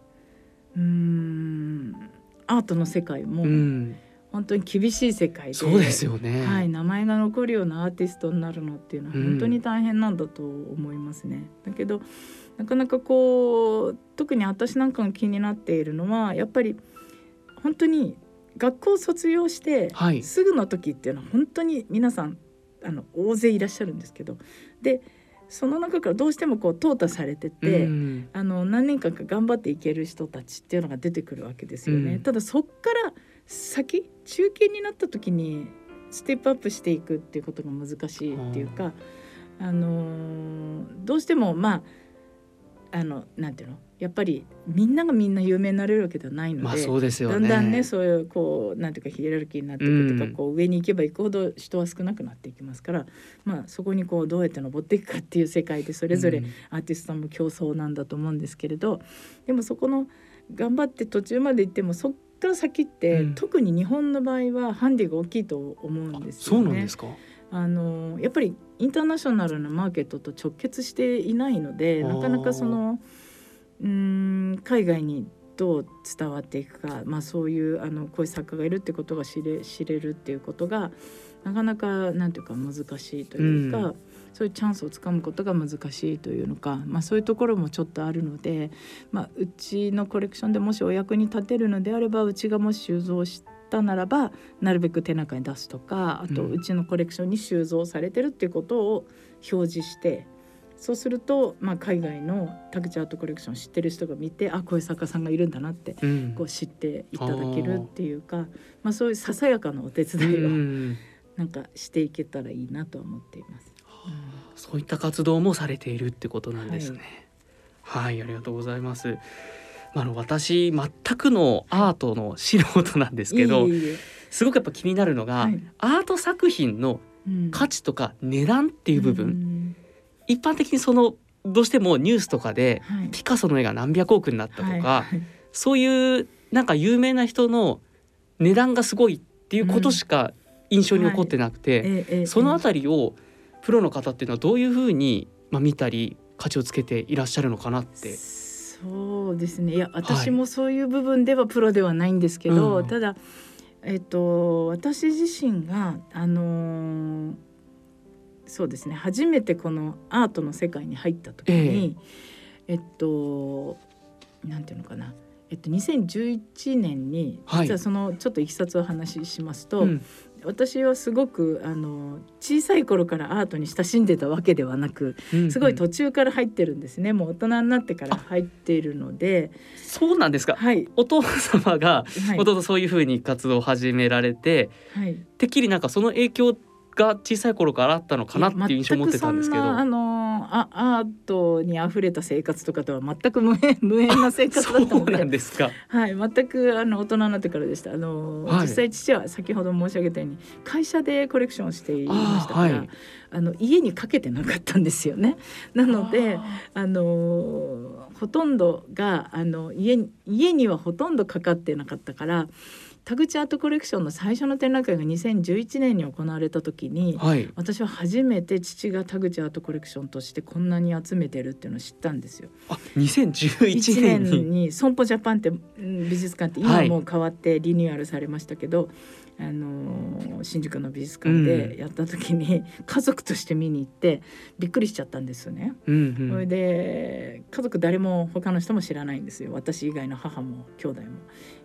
うんアートの世界も、本当に厳しい世界でそうですよね、はい、名前が残るようなアーティストになるのっていうのは本当に大変なんだと思いますね。うん、だけどなかなかこう特に私なんかが気になっているのはやっぱり本当に学校を卒業して、すぐの時っていうのは本当に皆さんあの大勢いらっしゃるんですけどでその中からどうしてもこう淘汰されてて、うん、あの何年間か頑張っていける人たちっていうのが出てくるわけですよね。うん、ただそっから先中堅になった時にステップアップしていくっていうことが難しいっていうか、あのどうしてもまああのなんていうの？やっぱりみんながみんな有名になれるわけではないので、まあそうですよね、だんだんねそういうこうなんていうかヒエラルキーになっていくとか、うん、こう上に行けば行くほど人は少なくなっていきますから、まあ、そこにこうどうやって登っていくかっていう世界でそれぞれアーティストさんも競争なんだと思うんですけれど、でもそこの頑張って途中まで行ってもそっから先って、うん、特に日本の場合はハンディが大きいと思うんですよね。そうなんですか。あのやっぱりインターナショナルなマーケットと直結していないのでなかなかその。うん海外にどう伝わっていくか、まあ、そういうあのこういう作家がいるってことが知れ知れるっていうことがなかなかなんていうか難しいというか、うん、そういうチャンスをつかむことが難しいというのか、まあ、そういうところもちょっとあるので、まあ、うちのコレクションでもしお役に立てるのであればうちがもし収蔵したならばなるべく手中に出すとかあとうちのコレクションに収蔵されてるっていうことを表示してそうすると、まあ、海外のタクチアートコレクション知ってる人が見てあこういう作家さんがいるんだなって、うん、こう知っていただけるっていうかまあ、そういうささやかなお手伝いを、うん、なんかしていけたらいいなと思っています、うん、そういった活動もされているってことなんですね。はい、はい、ありがとうございます。あの私全くのアートの素人なんですけど、いえいえ。すごくやっぱ気になるのが、はい。アート作品のうん。価値とか値段っていう部分、うん一般的にそのどうしてもニュースとかではい。ピカソの絵が何百億になったとか、はいはい。そういうなんか有名な人の値段がすごいっていうことしか印象に残ってなくて、ええええそのあたりをプロの方っていうのはどういうふうに、まあ、見たり価値をつけていらっしゃるのかなって。そうですね。いや私もそういう部分ではプロではないんですけど、うん。ただえっと私自身があのーそうですね。初めてこのアートの世界に入った時に、えっとなんていうのかな。えっと、2011年にはい。実はそのちょっといきさつをお話ししますと、うん。私はすごくあの小さい頃からアートに親しんでたわけではなくうんすごい途中から入ってるんですね。もう大人になってから入っているので。そうなんですか。はい。お父様がはい。もともとそういうふうに活動を始められて、はい。てっきりなんかその影響が小さい頃からあったのかなっていう印象を持ってたんですけど。全くそんなあのあアートに溢れた生活とかとは全く無縁無縁な生活だったそうなのでんですか。はい、全くあの大人になってからでした。あの、はい実際父は先ほど申し上げたように会社でコレクションをしていましたから、あ,、の家にかけてなかったんですよね。なので、ああのほとんどがあの家に家にはほとんどかかってなかったから。田口アートコレクションの最初の展覧会が2011年に行われた時にーはい。私は初めて父が田口アートコレクションとしてこんなに集めてるっていうのを知ったんですよ。あ、2011 1年に。年に損保ジャパンってうん美術館って今はいもう変わってリニューアルされましたけど、あのー新宿の美術館でやった時に家族として見に行ってびっくりしちゃったんですよね。うんうそれん。で家族誰も他の人も知らないんですよ私以外の母も兄弟も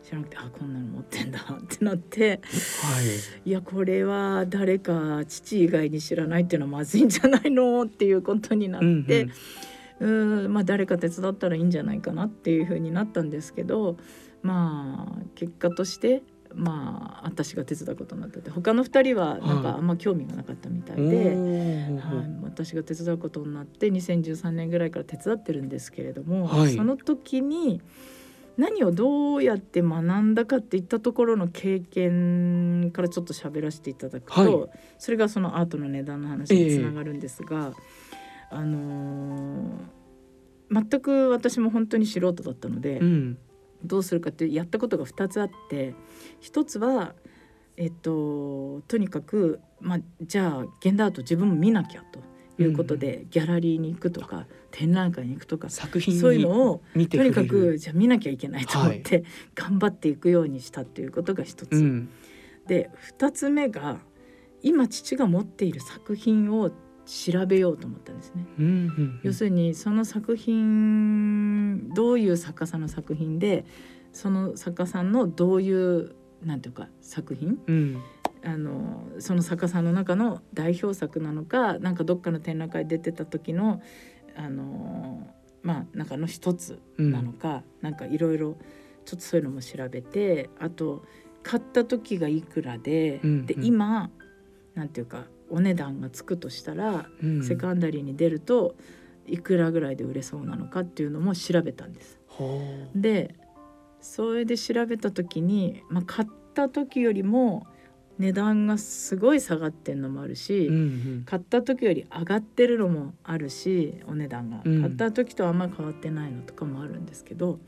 知らなくてあこんなの持ってんだってなって。はい。いやこれは誰か父以外に知らないっていうのはまずいんじゃないのっていうことになって。うんうん。うんまあ誰か手伝ったらいいんじゃないかなっていうふうになったんですけどまあ結果としてまあ私が手伝うことになってて。他の2人はなんかはい。あんま興味がなかったみたいおで、ー。はい、私が手伝うことになって2013年ぐらいから手伝ってるんですけれども、はい。その時に何をどうやって学んだかっていったところの経験からちょっと喋らせていただくと、はい。それがそのアートの値段の話につながるんですが、あのー全く私も本当に素人だったので、うん。どうするかってやったことが2つあって1つはえっととにかく、まあ、じゃあ現代アート自分も見なきゃということで、ギャラリーに行くとか展覧会に行くとか作品そういうにのを見てとにかくじゃあ見なきゃいけないと思って、頑張っていくようにしたということが一つ。うん。でで2つ目が今父が持っている作品を調べようと思ったんですね。うんうん。要するにその作品どういう作家さんの作品でその作家さんのどういうなんていうか作品？うん。あのその作家さんの中の代表作なのかなんかどっかの展覧会出てた時のあのまあ中の一つうんなのか、なんかいろいろちょっとそういうのも調べてあと買った時がいくらで、でうんうん。今なんていうかお値段がつくとしたらうん。セカンダリーに出るといくらぐらいで売れそうなのかっていうのも調べたんです。ほでそれで調べた時に、まあ、買った時よりも値段がすごい下がってんのもあるし、う。うんうん。買った時より上がってるのもあるしお値段が、うん買った時とあんまり変わってないのとかもあるんですけど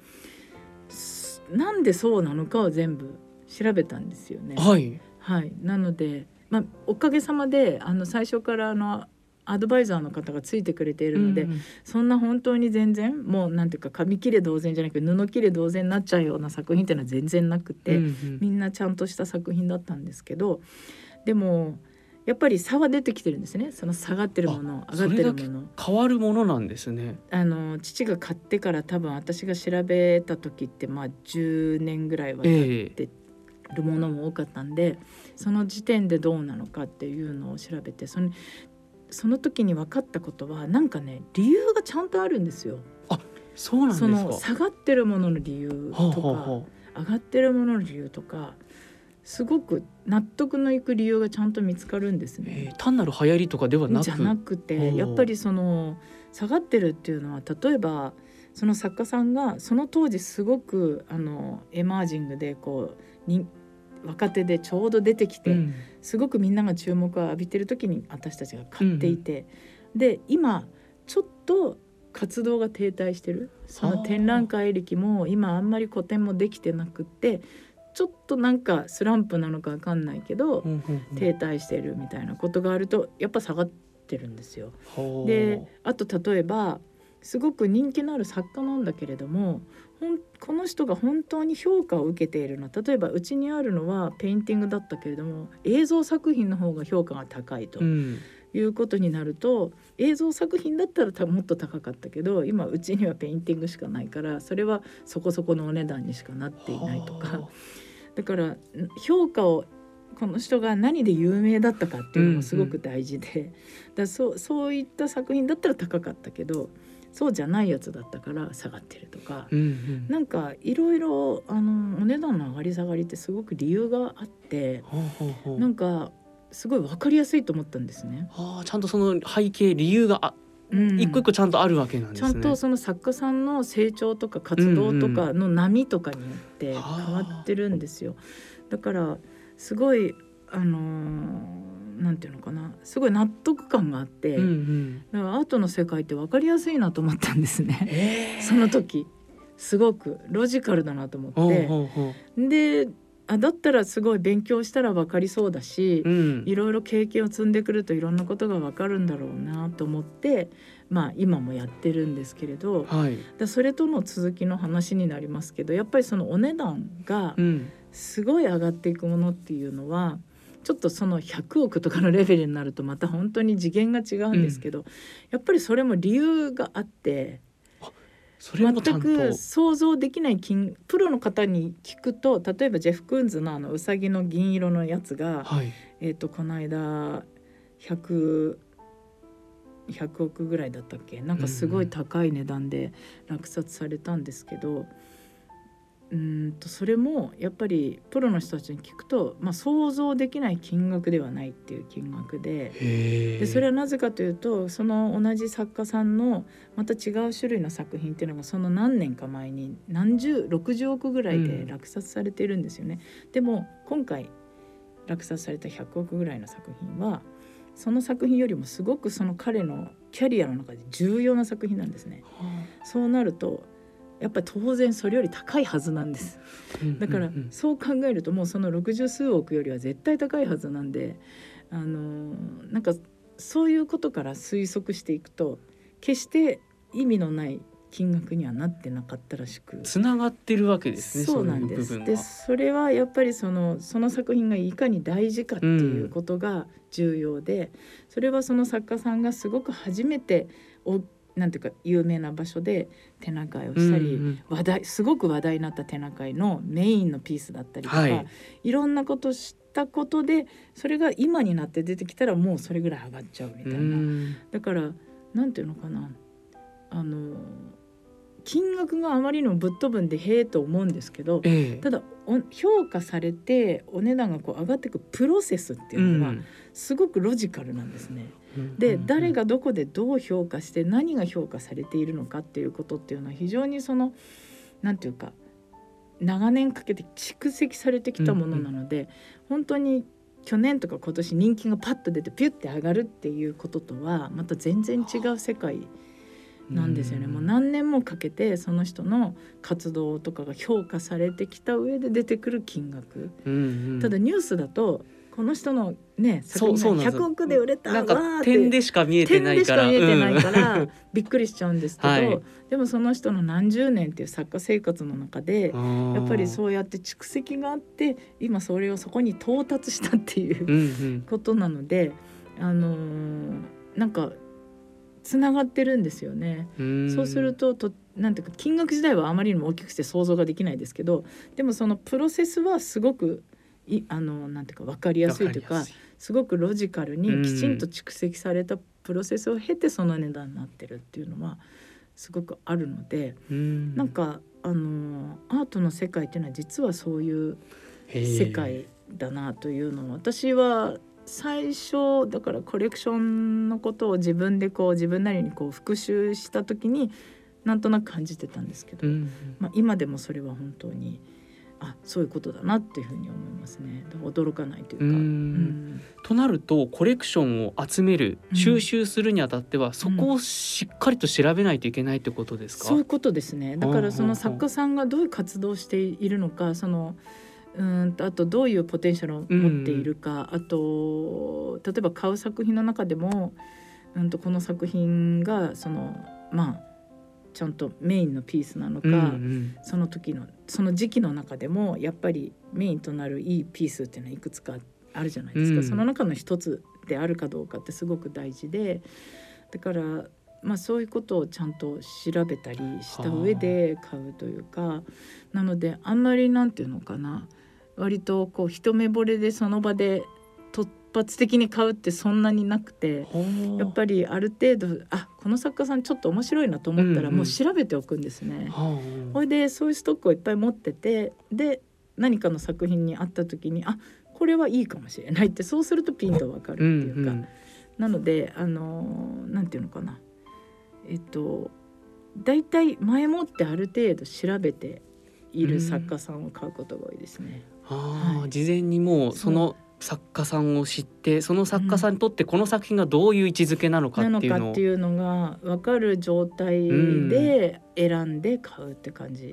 すなんでそうなのかを全部調べたんですよね。はい。はい、なので、まあ、おかげさまであの最初からあのアドバイザーの方がついてくれているので、うんうんそんな本当に全然もうなんていうか紙切れ同然じゃなくて布切れ同然になっちゃうような作品っていうのは全然なくて、うんうんみんなちゃんとした作品だったんですけどでもやっぱり差は出てきてるんですねその下がってるものあ上がってるもの。変わるものなんですね。あの父が買ってから多分私が調べた時ってまあ10年ぐらいは経ええ。るものも多かったんでその時点でどうなのかっていうのを調べてそのその時に分かったことはなんかね理由がちゃんとあるんですよ。そうなんですか。その下がってるものの理由はあとか、はあは上がってるものの理由とかすごく納得のいく理由がちゃんと見つかるんですあえねー。単なる流行りとかではなく。じゃなくてやっぱりその下がってるっていうのは例えばその作家さんがその当時すごくあのエマージングでこうに若手でちょうど出てきて、うん、すごくみんなが注目を浴びてる時に私たちが買っていて、うん、で今ちょっと活動が停滞してる。その展覧会歴も今あんまり個展もできてなくってちょっとなんかスランプなのか分かんないけど、停滞してるみたいなことがあるとやっぱ下がってるんですよ。であと例えばすごく人気のある作家なんだけれどもこの人が本当に評価を受けているの。は例えばうちにあるのはペインティングだったけれども映像作品の方が評価が高いと。いうことになると映像作品だったらもっと高かったけど今うちにはペインティングしかないからそれはそこそこのお値段にしかなっていないとか。だから評価をこの人が何で有名だったかっていうのもすごく大事で、うんうん、だそうそういった作品だったら高かったけどそうじゃないやつだったから下がってるとか、うんうん、なんかいろいろあのお値段の上がり下がりってすごく理由があってうなんかすごい分かりやすいと思ったんですね。はあ、ちゃんとその背景理由があうん、一個一個ちゃんとあるわけなんですね。ちゃんとその作家さんの成長とか活動とかの波とかによって変わってるんですよ。だからすごいあのーなんていうのかな。すごい納得感があって、うんうん、だからアートの世界って分かりやすいなと思ったんですね、えー、その時。すごくロジカルだなと思って。であだったらすごい勉強したら分かりそうだし、うん、いろいろ経験を積んでくるといろんなことが分かるんだろうなと思ってまあ今もやってるんですけれど、はい、だそれとの続きの話になりますけどやっぱりそのお値段がすごい上がっていくものっていうのは、ちょっとその100億とかのレベルになるとまた本当に次元が違うんですけど、うん、やっぱりそれも理由があって。全く想像できない金プロの方に聞くと例えばジェフ・クーンズのあのうさぎの銀色のやつが、はい、えーと、この間 100, 100億ぐらいだったっけ？なんかすごい高い値段で落札されたんですけど、うんうんとそれもやっぱりプロの人たちに聞くと、まあ、想像できない金額ではないっていう金額ででそれはなぜかというとその同じ作家さんのまた違う種類の作品っていうのがその何年か前に何十60億ぐらいで落札されているんですよね。うん、でも今回落札された100億ぐらいの作品はその作品よりもすごくその彼のキャリアの中で重要な作品なんですね。はあ、そうなるとやっぱり当然それより高いはずなんです。だからそう考えるともうその60数億よりは絶対高いはずなんであのなんかそういうことから推測していくと決して意味のない金額にはなってなかったらしく。つながってるわけですねそうなんです。でそれはやっぱりそのその作品がいかに大事かっていうことが重要で、うん、それはその作家さんがすごく初めておなんていうか有名な場所で展覧会をしたり、うんうん、話題すごく話題になった展覧会のメインのピースだったりとか、はい、いろんなことしたことでそれが今になって出てきたらもうそれぐらい上がっちゃうみたいな、うん、だからなんていうのかな。あの金額があまりにもぶっ飛ぶんでへえと思うんですけど、ええ、ただ評価されてお値段がこう上がっていくプロセスっていうのはすごくロジカルなんですね。うん、で誰がどこでどう評価して何が評価されているのかっていうことっていうのは非常にその何て言うか長年かけて蓄積されてきたものなので、うんうん、本当に去年とか今年人気がパッと出てピュッて上がるっていうこととはまた全然違う世界。なんですよね、もう何年もかけてその人の活動とかが評価されてきた上で出てくる金額、うんうん、ただニュースだとこの人のね作品が100億で売れたなんか点でしか見えてないから。びっくりしちゃうんですけど、はい、でもその人の何十年っていう作家生活の中でやっぱりそうやって蓄積があって今それをそこに到達したっていうことなので、うんうん、あのー、なんかつながってるんですよね。そうするととなんていうか金額自体はあまりにも大きくして想像ができないですけどでもそのプロセスはすごくいあのなんていうか分かりやすいというかすごくロジカルにきちんと蓄積されたプロセスを経てその値段になってるっていうのはすごくあるのでん。なんかあのアートの世界っていうのは実はそういう世界だなというのを私は最初だからコレクションのことを自分でこう自分なりにこう復習した時になんとなく感じてたんですけど、うん、まあ、今でもそれは本当にあそういうことだなっていうふうに思いますね。驚かないというか。うん、となるとコレクションを集める収集するにあたっては、そこをしっかりと調べないといけないってことですか、そういうことですね。だからその作家さんがどういう活動をしているのかそのうんあとどういうポテンシャルを持っているか、うん、あと例えば買う作品の中でも、うんとこの作品がそのまあちゃんとメインのピースなのか、うんうん、その時のその時期の中でもやっぱりメインとなるいいピースっていうのはいくつかあるじゃないですか、うん、その中の一つであるかどうかってすごく大事でだからまあそういうことをちゃんと調べたりした上で買うというかなのであんまりなんていうのかな割とこう一目惚れでその場で突発的に買うってそんなになくてやっぱりある程度あこの作家さんちょっと面白いなと思ったらもう調べておくんですね。ほ、いでそういうストックをいっぱい持っててで何かの作品にあった時にあこれはいいかもしれないってそうするとピンとわかるっていうか、うんうん、なのであのなんていうのかな。えっと大体前もってある程度調べている作家さんを買うことが多いですね。うん、はい、事前にもうその作家さんを知ってその作家さんにとってこの作品がどういう位置づけなのかっていうの,、のっていうのが分かる状態で選んで買うって感じ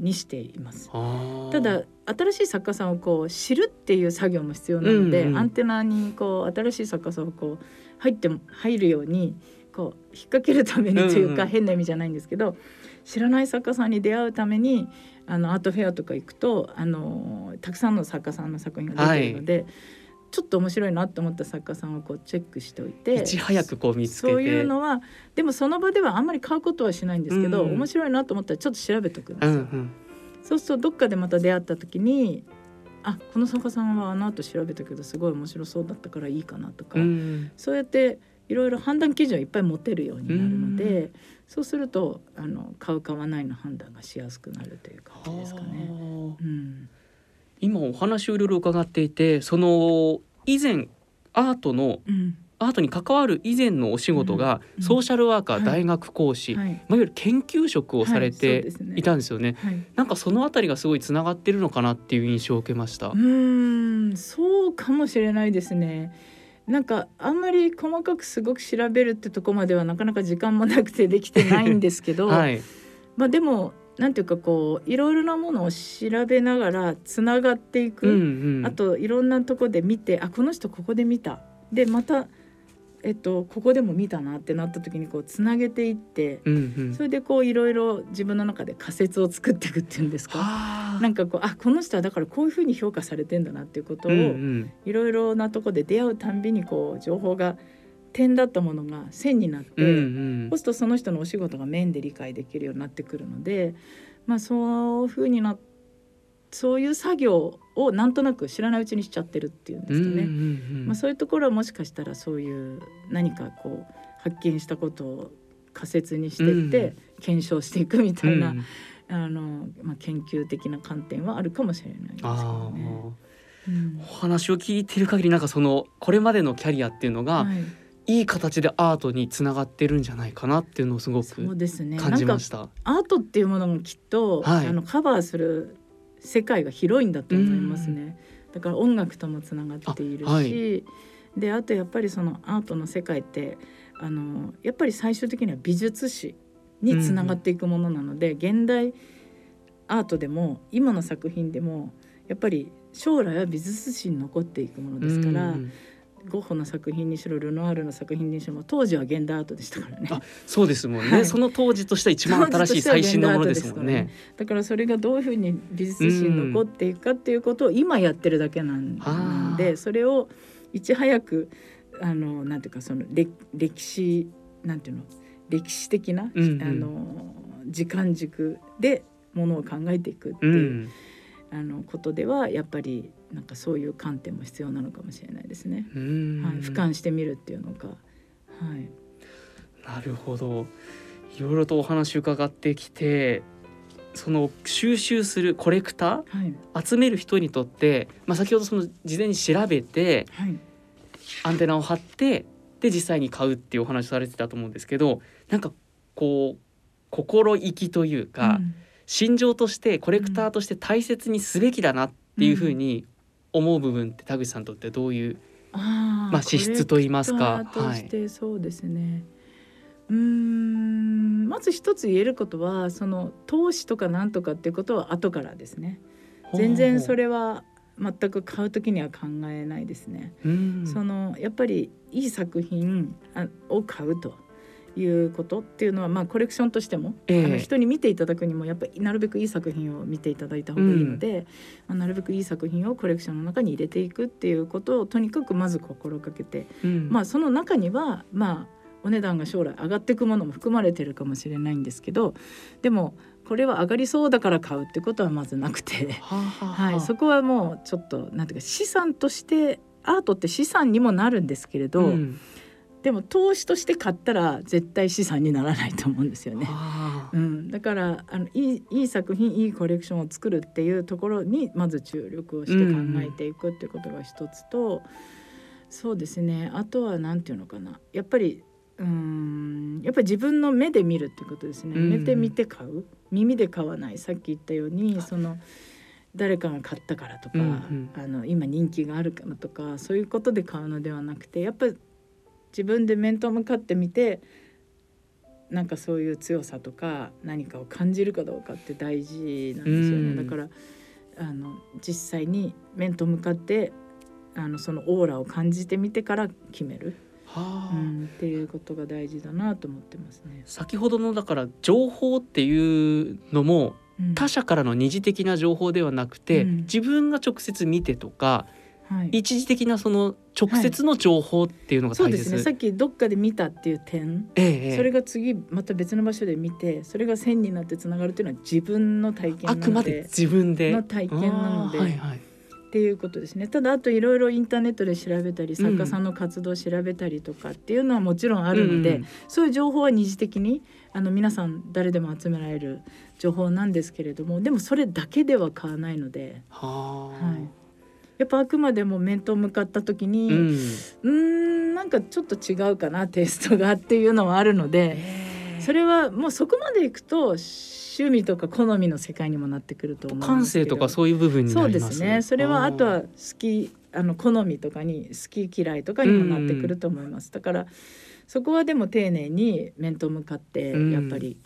にしています。うん、ただ新しい作家さんをこう知るっていう作業も必要なので、うんうん、アンテナにこう新しい作家さんをこう入って入るようにこう引っ掛けるためにというか、変な意味じゃないんですけど知らない作家さんに出会うためにあのアートフェアとか行くとあのたくさんの作家さんの作品が出てるので。はい。ちょっと面白いなと思った作家さんをこうチェックしておいていち早くこう見つけて。そういうのはでもその場ではあんまり買うことはしないんですけど、うん、面白いなと思ったらちょっと調べとくんですよ。うんうん、そうするとどっかでまた出会った時にあこの作家さんはあの後調べたけどすごい面白そうだったからいいかなとか、うん、そうやっていろいろ判断基準をいっぱい持てるようになるので、そうするとあの買う買わないの判断がしやすくなるという感じですかね。うん、今お話をいろいろ伺っていてその以前アートの、うん、アートに関わる以前のお仕事が、ソーシャルワーカー、大学講師、はい、まあ、いわゆる研究職をされていたんですよね。はい、ねなんかそのあたりがすごいつながってるのかなっていう印象を受けました。うんそうかもしれないですね。なんかあんまり細かくすごく調べるってとこまではなかなか時間もなくてできてないんですけど、はい、まあでもなんていうかこういろいろなものを調べながらつながっていく、うんうん、あといろんなとこで見てあこの人ここで見た。でまたえっと、ここでも見たなってなった時にこうつなげていって、うんうん、それでこういろいろ自分の中で仮説を作っていくっていうんですか？なんかこうあこの人はだからこういうふうに評価されてんだなっていうことをいろいろなとこで出会うたんびにこう情報が点だったものが線になって、うんうん、そうするとその人のお仕事が面で理解できるようになってくるので、まあ、そういうふうになそういう作業をなんとなく知らないうちにしちゃってるっていうんですかね、うんうんうん、まあ、そういうところはもしかしたらそういう何かこう発見したことを仮説にしていって、検証していくみたいな、うん、あのまあ、研究的な観点はあるかもしれないですけどね。うん、お話を聞いている限りなんかそのこれまでのキャリアっていうのが、はい、いい形でアートにつながってるんじゃないかなっていうのをすごく感じました。ね、アートっていうものもきっと、はい、あのカバーする世界が広いんだと思いますね。だから音楽ともつながっているし、はい、であとやっぱりそのアートの世界ってあのやっぱり最終的には美術史につながっていくものなので、うん、現代アートでも今の作品でもやっぱり将来は美術史に残っていくものですから、うん、ゴッホの作品にしろルノワールの作品にしろ当時は現代アートでしたからね。そうですもんね、はい、その当時としては一番新しい最新のものですもんね。ねだからそれがどういうふうに美術史に残っていくかっていうことを今やってるだけなんで、それをいち早くあのなんていうかその歴歴史なんていうの？歴史的な、うんうん、あの時間軸でものを考えていくっていう、うん、あのことではやっぱりなんかそういう観点も必要なのかもしれないですね。はい、俯瞰してみるっていうのが、はい。なるほど。いろいろとお話伺ってきて、その収集するコレクター、はい、集める人にとって、まあ先ほどその事前に調べて、はい、アンテナを張ってで実際に買うっていうお話されてたと思うんですけど、なんかこう心意気というか、うん、心情としてコレクターとして大切にすべきだなっていうふうに思う部分って田口さんにとってどういう、あまあ、資質と言いますか。としてそうですね、はい、うんまず一つ言えることはその投資とかなんとかっていうことは後からですね。全然それは全く買う時には考えないですね。そのやっぱりいい作品を買うということっていうのは、まあ、コレクションとしても、えー、あの人に見ていただくにもやっぱりなるべくいい作品を見ていただいた方がいいので、うん、まあ、なるべくいい作品をコレクションの中に入れていくっていうことをとにかくまず心がけて、うん、まあ、その中にはまあお値段が将来上がっていくものも含まれてるかもしれないんですけどでもこれは上がりそうだから買うってことはまずなくて、はい、そこはもうちょっとなんていうか資産としてアートって資産にもなるんですけれど、うん、でも投資として買ったら絶対資産にならないと思うんですよね。うん、だからあのいいいい作品いいコレクションを作るっていうところにまず注力をして考えていくってことが一つと、うん、そうですね。あとは何て言うのかな。やっぱりうん。やっぱり自分の目で見るってことですね、目で見て買う。耳で買わない。さっき言ったようにその誰かが買ったからとか、うんうん、あの今人気があるからとかそういうことで買うのではなくてやっぱり自分で面と向かってみてなんかそういう強さとか何かを感じるかどうかって大事なんですよね。だからあの実際に面と向かってあのそのオーラを感じてみてから決める。はあ、うん、っていうことが大事だなと思ってますね。先ほどのだから情報っていうのも、他者からの二次的な情報ではなくて、うん、自分が直接見てとかはい、一時的なその直接の情報っていうのが大切、はい、そうですね。さっきどっかで見たっていう点、ええ、それが次また別の場所で見てそれが線になってつながるっていうのは自分の体験あくまで自分で。の体験なので。はいはい。っていうことですね。ただあといろいろインターネットで調べたり作家さんの活動を調べたりとかっていうのはもちろんあるので、うん、そういう情報は二次的にあの皆さん誰でも集められる情報なんですけれどもでもそれだけでは買わないので。は、はいやっぱあくまでも面と向かった時にうん。なんかちょっと違うかなテイストがっていうのはあるのでそれはもうそこまでいくと趣味とか好みの世界にもなってくると思う感性とかそういう部分にそうですね。それはあとは好きあの好みとかに好き嫌いとかにもなってくると思います、だからそこはでも丁寧に面と向かってやっぱり、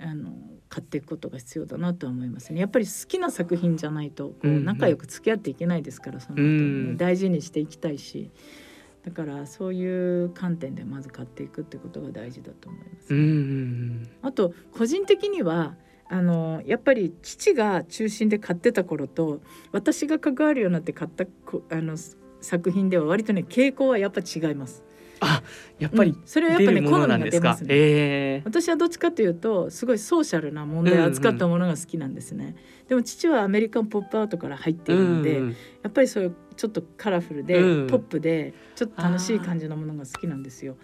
あの買っていくことが必要だなと思いますね。やっぱり好きな作品じゃないとこう仲良く付き合っていけないですから、その後ね、大事にしていきたいし。だからそういう観点でまず買っていくってことが大事だと思います、ね、あと個人的にはあのやっぱり父が中心で買ってた頃と私が関わるようになって買ったあの作品では割とね傾向はやっぱ違います。あやっぱり、うん、それはやっぱね好みが出ますね、えー、私はどっちかというとすごいソーシャルな問題を扱ったものが好きなんですね、うんうん、でも父はアメリカンポップアートから入っているので、うんうん、やっぱりそういうちょっとカラフルで、うん、ポップでちょっと楽しい感じのものが好きなんですよ。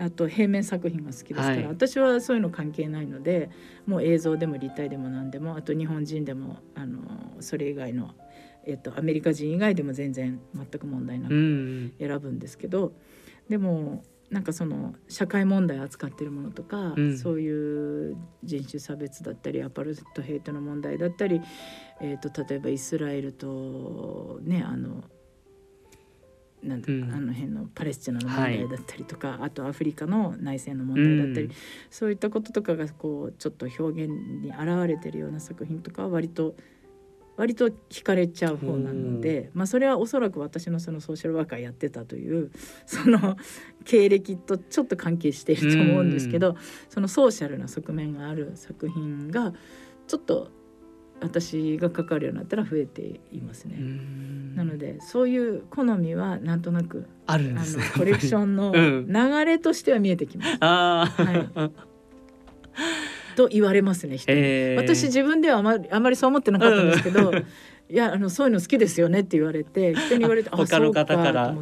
あと平面作品が好きですから、はい、私はそういうの関係ないのでもう映像でも立体でも何でもあと日本人でもあのそれ以外の、えっと、アメリカ人以外でも全然全く問題なく選ぶんですけど、うんでもなんかその社会問題を扱ってるものとか、うん、そういう人種差別だったりアパルトヘイトの問題だったり、えーと、例えばイスラエルとねあのなんうん、あの辺のパレスチナの問題だったりとか、はい、あとアフリカの内戦の問題だったり、うん、そういったこととかがこうちょっと表現に表れてるような作品とかは割と割と惹かれちゃう方なので、まあ、それはおそらく私のそのソーシャルワーカーやってたという その経歴とちょっと関係していると思うんですけどそのソーシャルな側面がある作品がちょっと私が関わるようになったら増えていますね。なのでそういう好みはなんとなくあるんです、ね、コレクションの流れとしては見えてきます。はい と言われますね人えー、私自分ではあまりあまりそう思ってなかったんですけど、うん、いやあのそういうの好きですよねって言われて 人に言われて他の方から。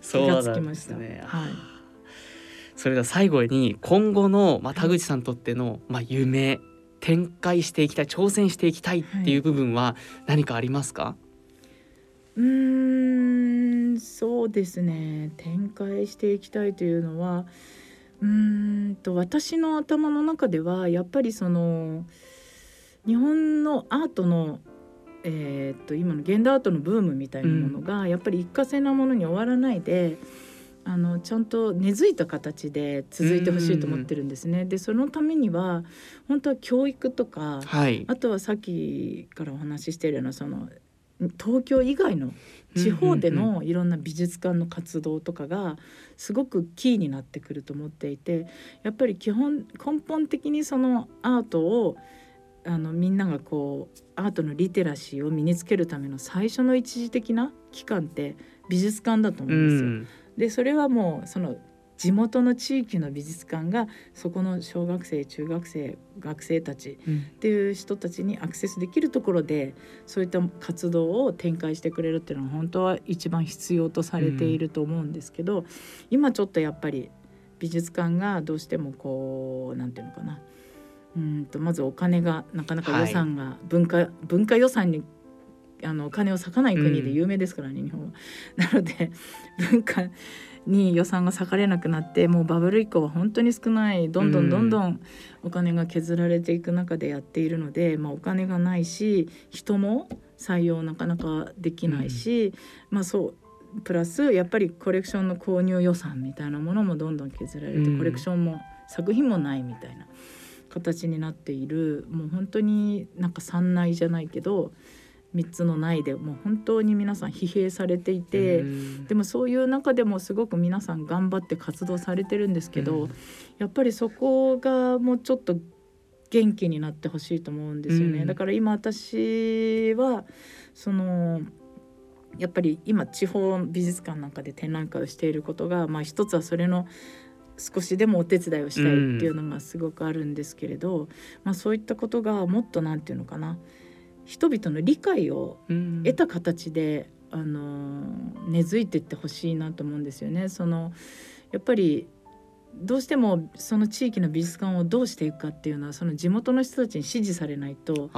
そうなんですね。はい。それでは最後に今後の、まあ、田口さんにとっての、まあ、夢展開していきたい挑戦していきたいっていう部分は何かありますか、はい、うんそうですね。展開していきたいというのはうんと私の頭の中ではやっぱりその日本のアートのえー、っと今の現代アートのブームみたいなものが、やっぱり一過性なものに終わらないであのちゃんと根付いた形で続いてほしいと思ってるんですね。でそのためには本当は教育とか、はい、あとはさっきからお話ししているようなその東京以外の地方でのいろんな美術館の活動とかがすごくキーになってくると思っていてやっぱり基本根本的にそのアートをあのみんながこうアートのリテラシーを身につけるための最初の一時的な期間って美術館だと思うんですよ。うん、でそれはもうその地元の地域の美術館がそこの小学生中学生学生たちっていう人たちにアクセスできるところでそういった活動を展開してくれるっていうのは本当は一番必要とされていると思うんですけど、うん、今ちょっとやっぱり美術館がどうしてもこう何て言うのかな。うんとまずお金がなかなか予算が文化、はい、文化予算にあのお金を割かない国で有名ですからね、うん、日本は。なので文化に予算が割かれなくなってもうバブル以降は本当に少ないどんどんどんどんお金が削られていく中でやっているので、まあ、お金がないし人も採用なかなかできないし、うん、まあそうプラスやっぱりコレクションの購入予算みたいなものもどんどん削られて、うん、コレクションも作品もないみたいな形になっているもう本当になんか三内じゃないけど3つのないでもう本当に皆さん疲弊されていてでもそういう中でもすごく皆さん頑張って活動されてるんですけどやっぱりそこがもうちょっと元気になってほしいと思うんですよね。だから今私はそのやっぱり今地方美術館なんかで展覧会をしていることが、まあ、一つはそれの少しでもお手伝いをしたいっていうのがすごくあるんですけれど、うん、まあ、そういったことがもっと何て言うのかな人々の理解を得た形で、うん、あの根付いていってほしいなと思うんですよね。そのやっぱりどうしてもその地域の美術館をどうしていくかっていうのはその地元の人たちに支持されないと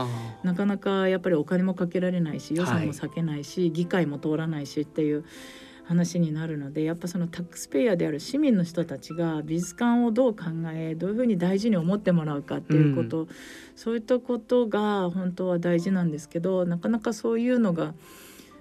なかなかやっぱりお金もかけられないし予算も避けないし、はい、議会も通らないしっていう話になるのでやっぱそのタックスペイヤーである市民の人たちが美術館をどう考えどういうふうに大事に思ってもらうかっていうこと、うん、そういったことが本当は大事なんですけどなかなかそういうのが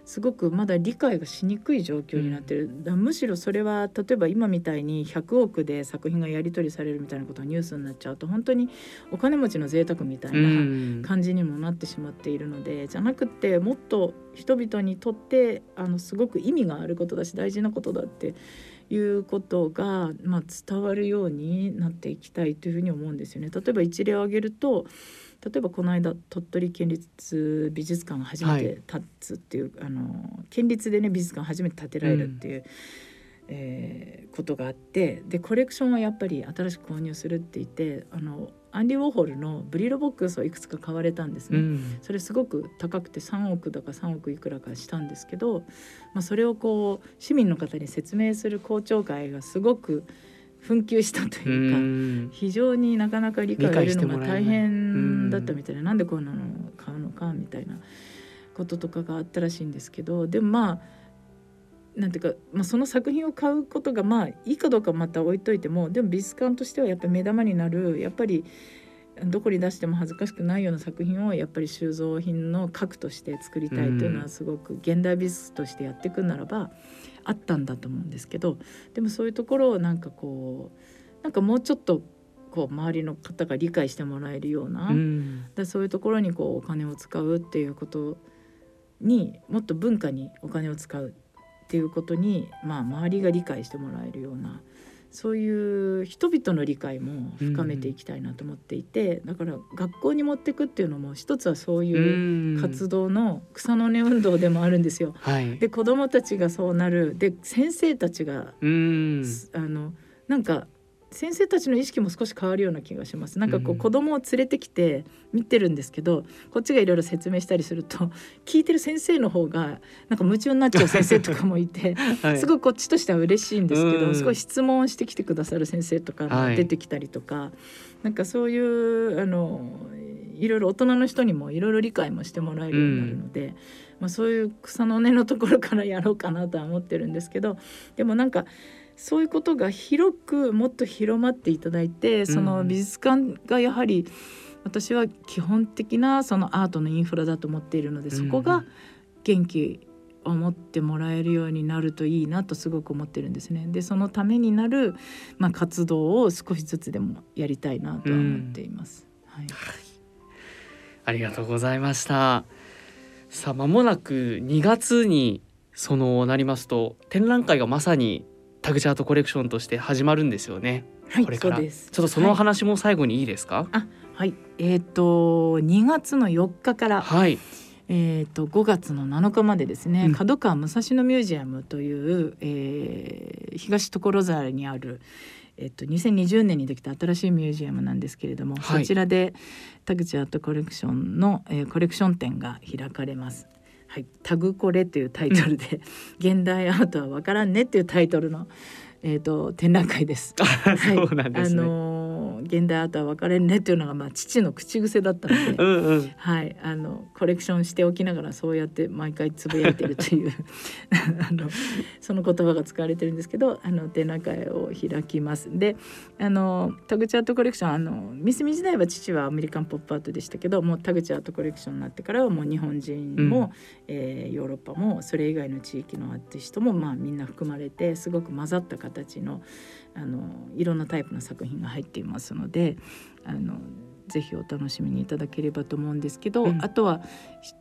すごくまだ理解がしにくい状況になってる、うん、むしろそれは例えば今みたいに100億で作品がやり取りされるみたいなことがニュースになっちゃうと本当にお金持ちの贅沢みたいな感じにもなってしまっているので、うん、じゃなくてもっと人々にとってあのすごく意味があることだし大事なことだっていうことが、まあ、伝わるようになっていきたいというふうに思うんですよね。例えば一例を挙げると例えばこの間鳥取県立美術館が初めて建つっていう、はい、あの県立でね美術館初めて建てられるっていう、うん、えー、ことがあってでコレクションはやっぱり新しく購入するって言ってあのアンディ・ウォーホルのブリロボックスをいくつか買われたんですね、うん、それすごく高くて3億だか3億いくらかしたんですけど、まあ、それをこう市民の方に説明する公聴会がすごく紛糾したというか非常になかなか理解を得るのが大変だったみたいな。なんでこんなの買うのかみたいなこととかがあったらしいんですけどでもまあなんていうか、まあ、その作品を買うことがまあいいかどうかまた置いといてもでも美術館としてはやっぱり目玉になるやっぱりどこに出しても恥ずかしくないような作品をやっぱり収蔵品の核として作りたいというのはすごく現代美術としてやっていくならばあったんだと思うんですけどでもそういうところをなんかこうなんかもうちょっとこう周りの方が理解してもらえるような、うん、だそういうところにこうお金を使うっていうことにもっと文化にお金を使うっていうことに、まあ、周りが理解してもらえるようなそういう人々の理解も深めていきたいなと思っていて、うん、だから学校に持っていくっていうのも一つはそういう活動の草の根運動でもあるんですよ。はい、で子どもたちがそうなる。で先生たちがあのなんか先生たちの意識も少し変わるような気がします。なんかこう子供を連れてきて見てるんですけど、こっちがいろいろ説明したりすると聞いてる先生の方がなんか夢中になっちゃう先生とかもいて、はい、すごいこっちとしては嬉しいんですけど、すごい質問してきてくださる先生とか出てきたりとか、はい、なんかそういうあのいろいろ大人の人にもいろいろ理解もしてもらえるようになるので、うん、まあ、そういう草の根のところからやろうかなとは思ってるんですけどでもなんかそういうことが広くもっと広まっていただいてその美術館がやはり私は基本的なそのアートのインフラだと思っているのでそこが元気を持ってもらえるようになるといいなとすごく思ってるんですね。でそのためになる、まあ、活動を少しずつでもやりたいなとは思っています。はい、ありがとうございました。さあ間もなく2月にそのなりますと展覧会がまさにタグチャートコレクションとして始まるんですよね。はい、これから。ちょっとその話も最後にいいですか？はい、あはい。えっ、ー、と2月の4日から、はい、えーと、5月の7日までですね、うん、角川武蔵野ミュージアムという、えー、東所沢にある、えっと、2020年にできた新しいミュージアムなんですけれども、はい、そちらで田口アートコレクションの、えー、コレクション展が開かれます。はい、タグコレというタイトルで「現代アートはわからんね」っていうタイトルの、えーと、展覧会です。そうなんですね、あの現代アートは分かれんねっていうのがまあ父の口癖だったのでうん、はい。あのコレクションしておきながらそうやって毎回つぶやいてるという。あのその言葉が使われてるんですけどあの展覧会を開きます。であの田口アートコレクションあのミスミ時代は父はアメリカンポップアートでしたけどもう田口アートコレクションになってからはもう日本人も、うん、えー、ヨーロッパもそれ以外の地域のアーティストもまあみんな含まれてすごく混ざった形のあのいろんなタイプの作品が入っていますのであのぜひお楽しみにいただければと思うんですけど、うん、あとは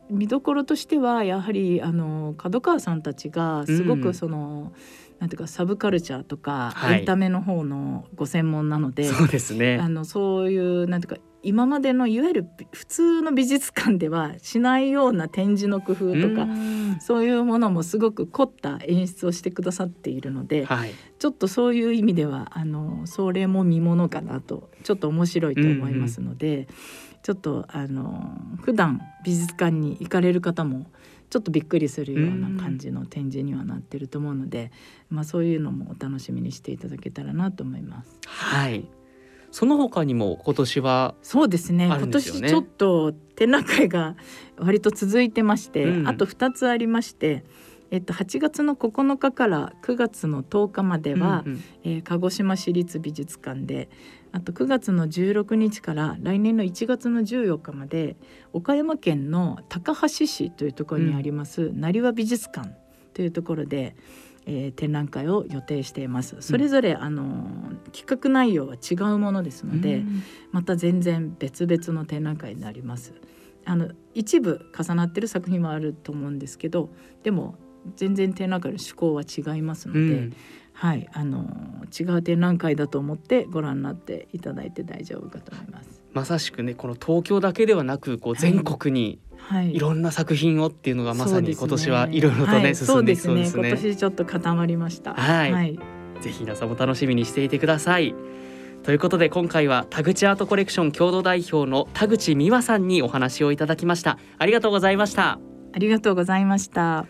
見どころとしてはやはりあの角川さんたちがすごくその、うん、なんていうかサブカルチャーとか、はい、エンタメの方のご専門なのでそうですね。あのそういうなんていうか今までのいわゆる普通の美術館ではしないような展示の工夫とかそういうものもすごく凝った演出をしてくださっているので、はい、ちょっとそういう意味ではあのそれも見ものかなとちょっと面白いと思いますので、ちょっとあの普段美術館に行かれる方もちょっとびっくりするような感じの展示にはなってると思うので、まあ、そういうのもお楽しみにしていただけたらなと思います。はいその他にも今年は、そうですね。今年ちょっと展覧会が 割と続いてまして、うん、あと2つありまして、えっと、8月の9日から9月の10日までは、うんうん、えー、鹿児島市立美術館であと9月の16日から来年の1月の14日まで岡山県の高梁市というところにあります、うん、成羽美術館というところで、えー、展覧会を予定しています。それぞれ、あの企画内容は違うものですので、うん、また全然別々の展覧会になります。あの一部重なってる作品もあると思うんですけどでも全然展覧会の趣向は違いますので、うん、はいあの違う展覧会だと思ってご覧になっていただいて大丈夫かと思います。まさしくねこの東京だけではなくこう全国に、はい、いろんな作品をっていうのがまさに今年はいろいろとね、はい、進んでいきそうですね。今年ちょっと固まりました。はい、はい、ぜひ皆さんも楽しみにしていてください。ということで今回は田口アートコレクション共同代表の田口美和さんにお話をいただきました。ありがとうございました。ありがとうございました。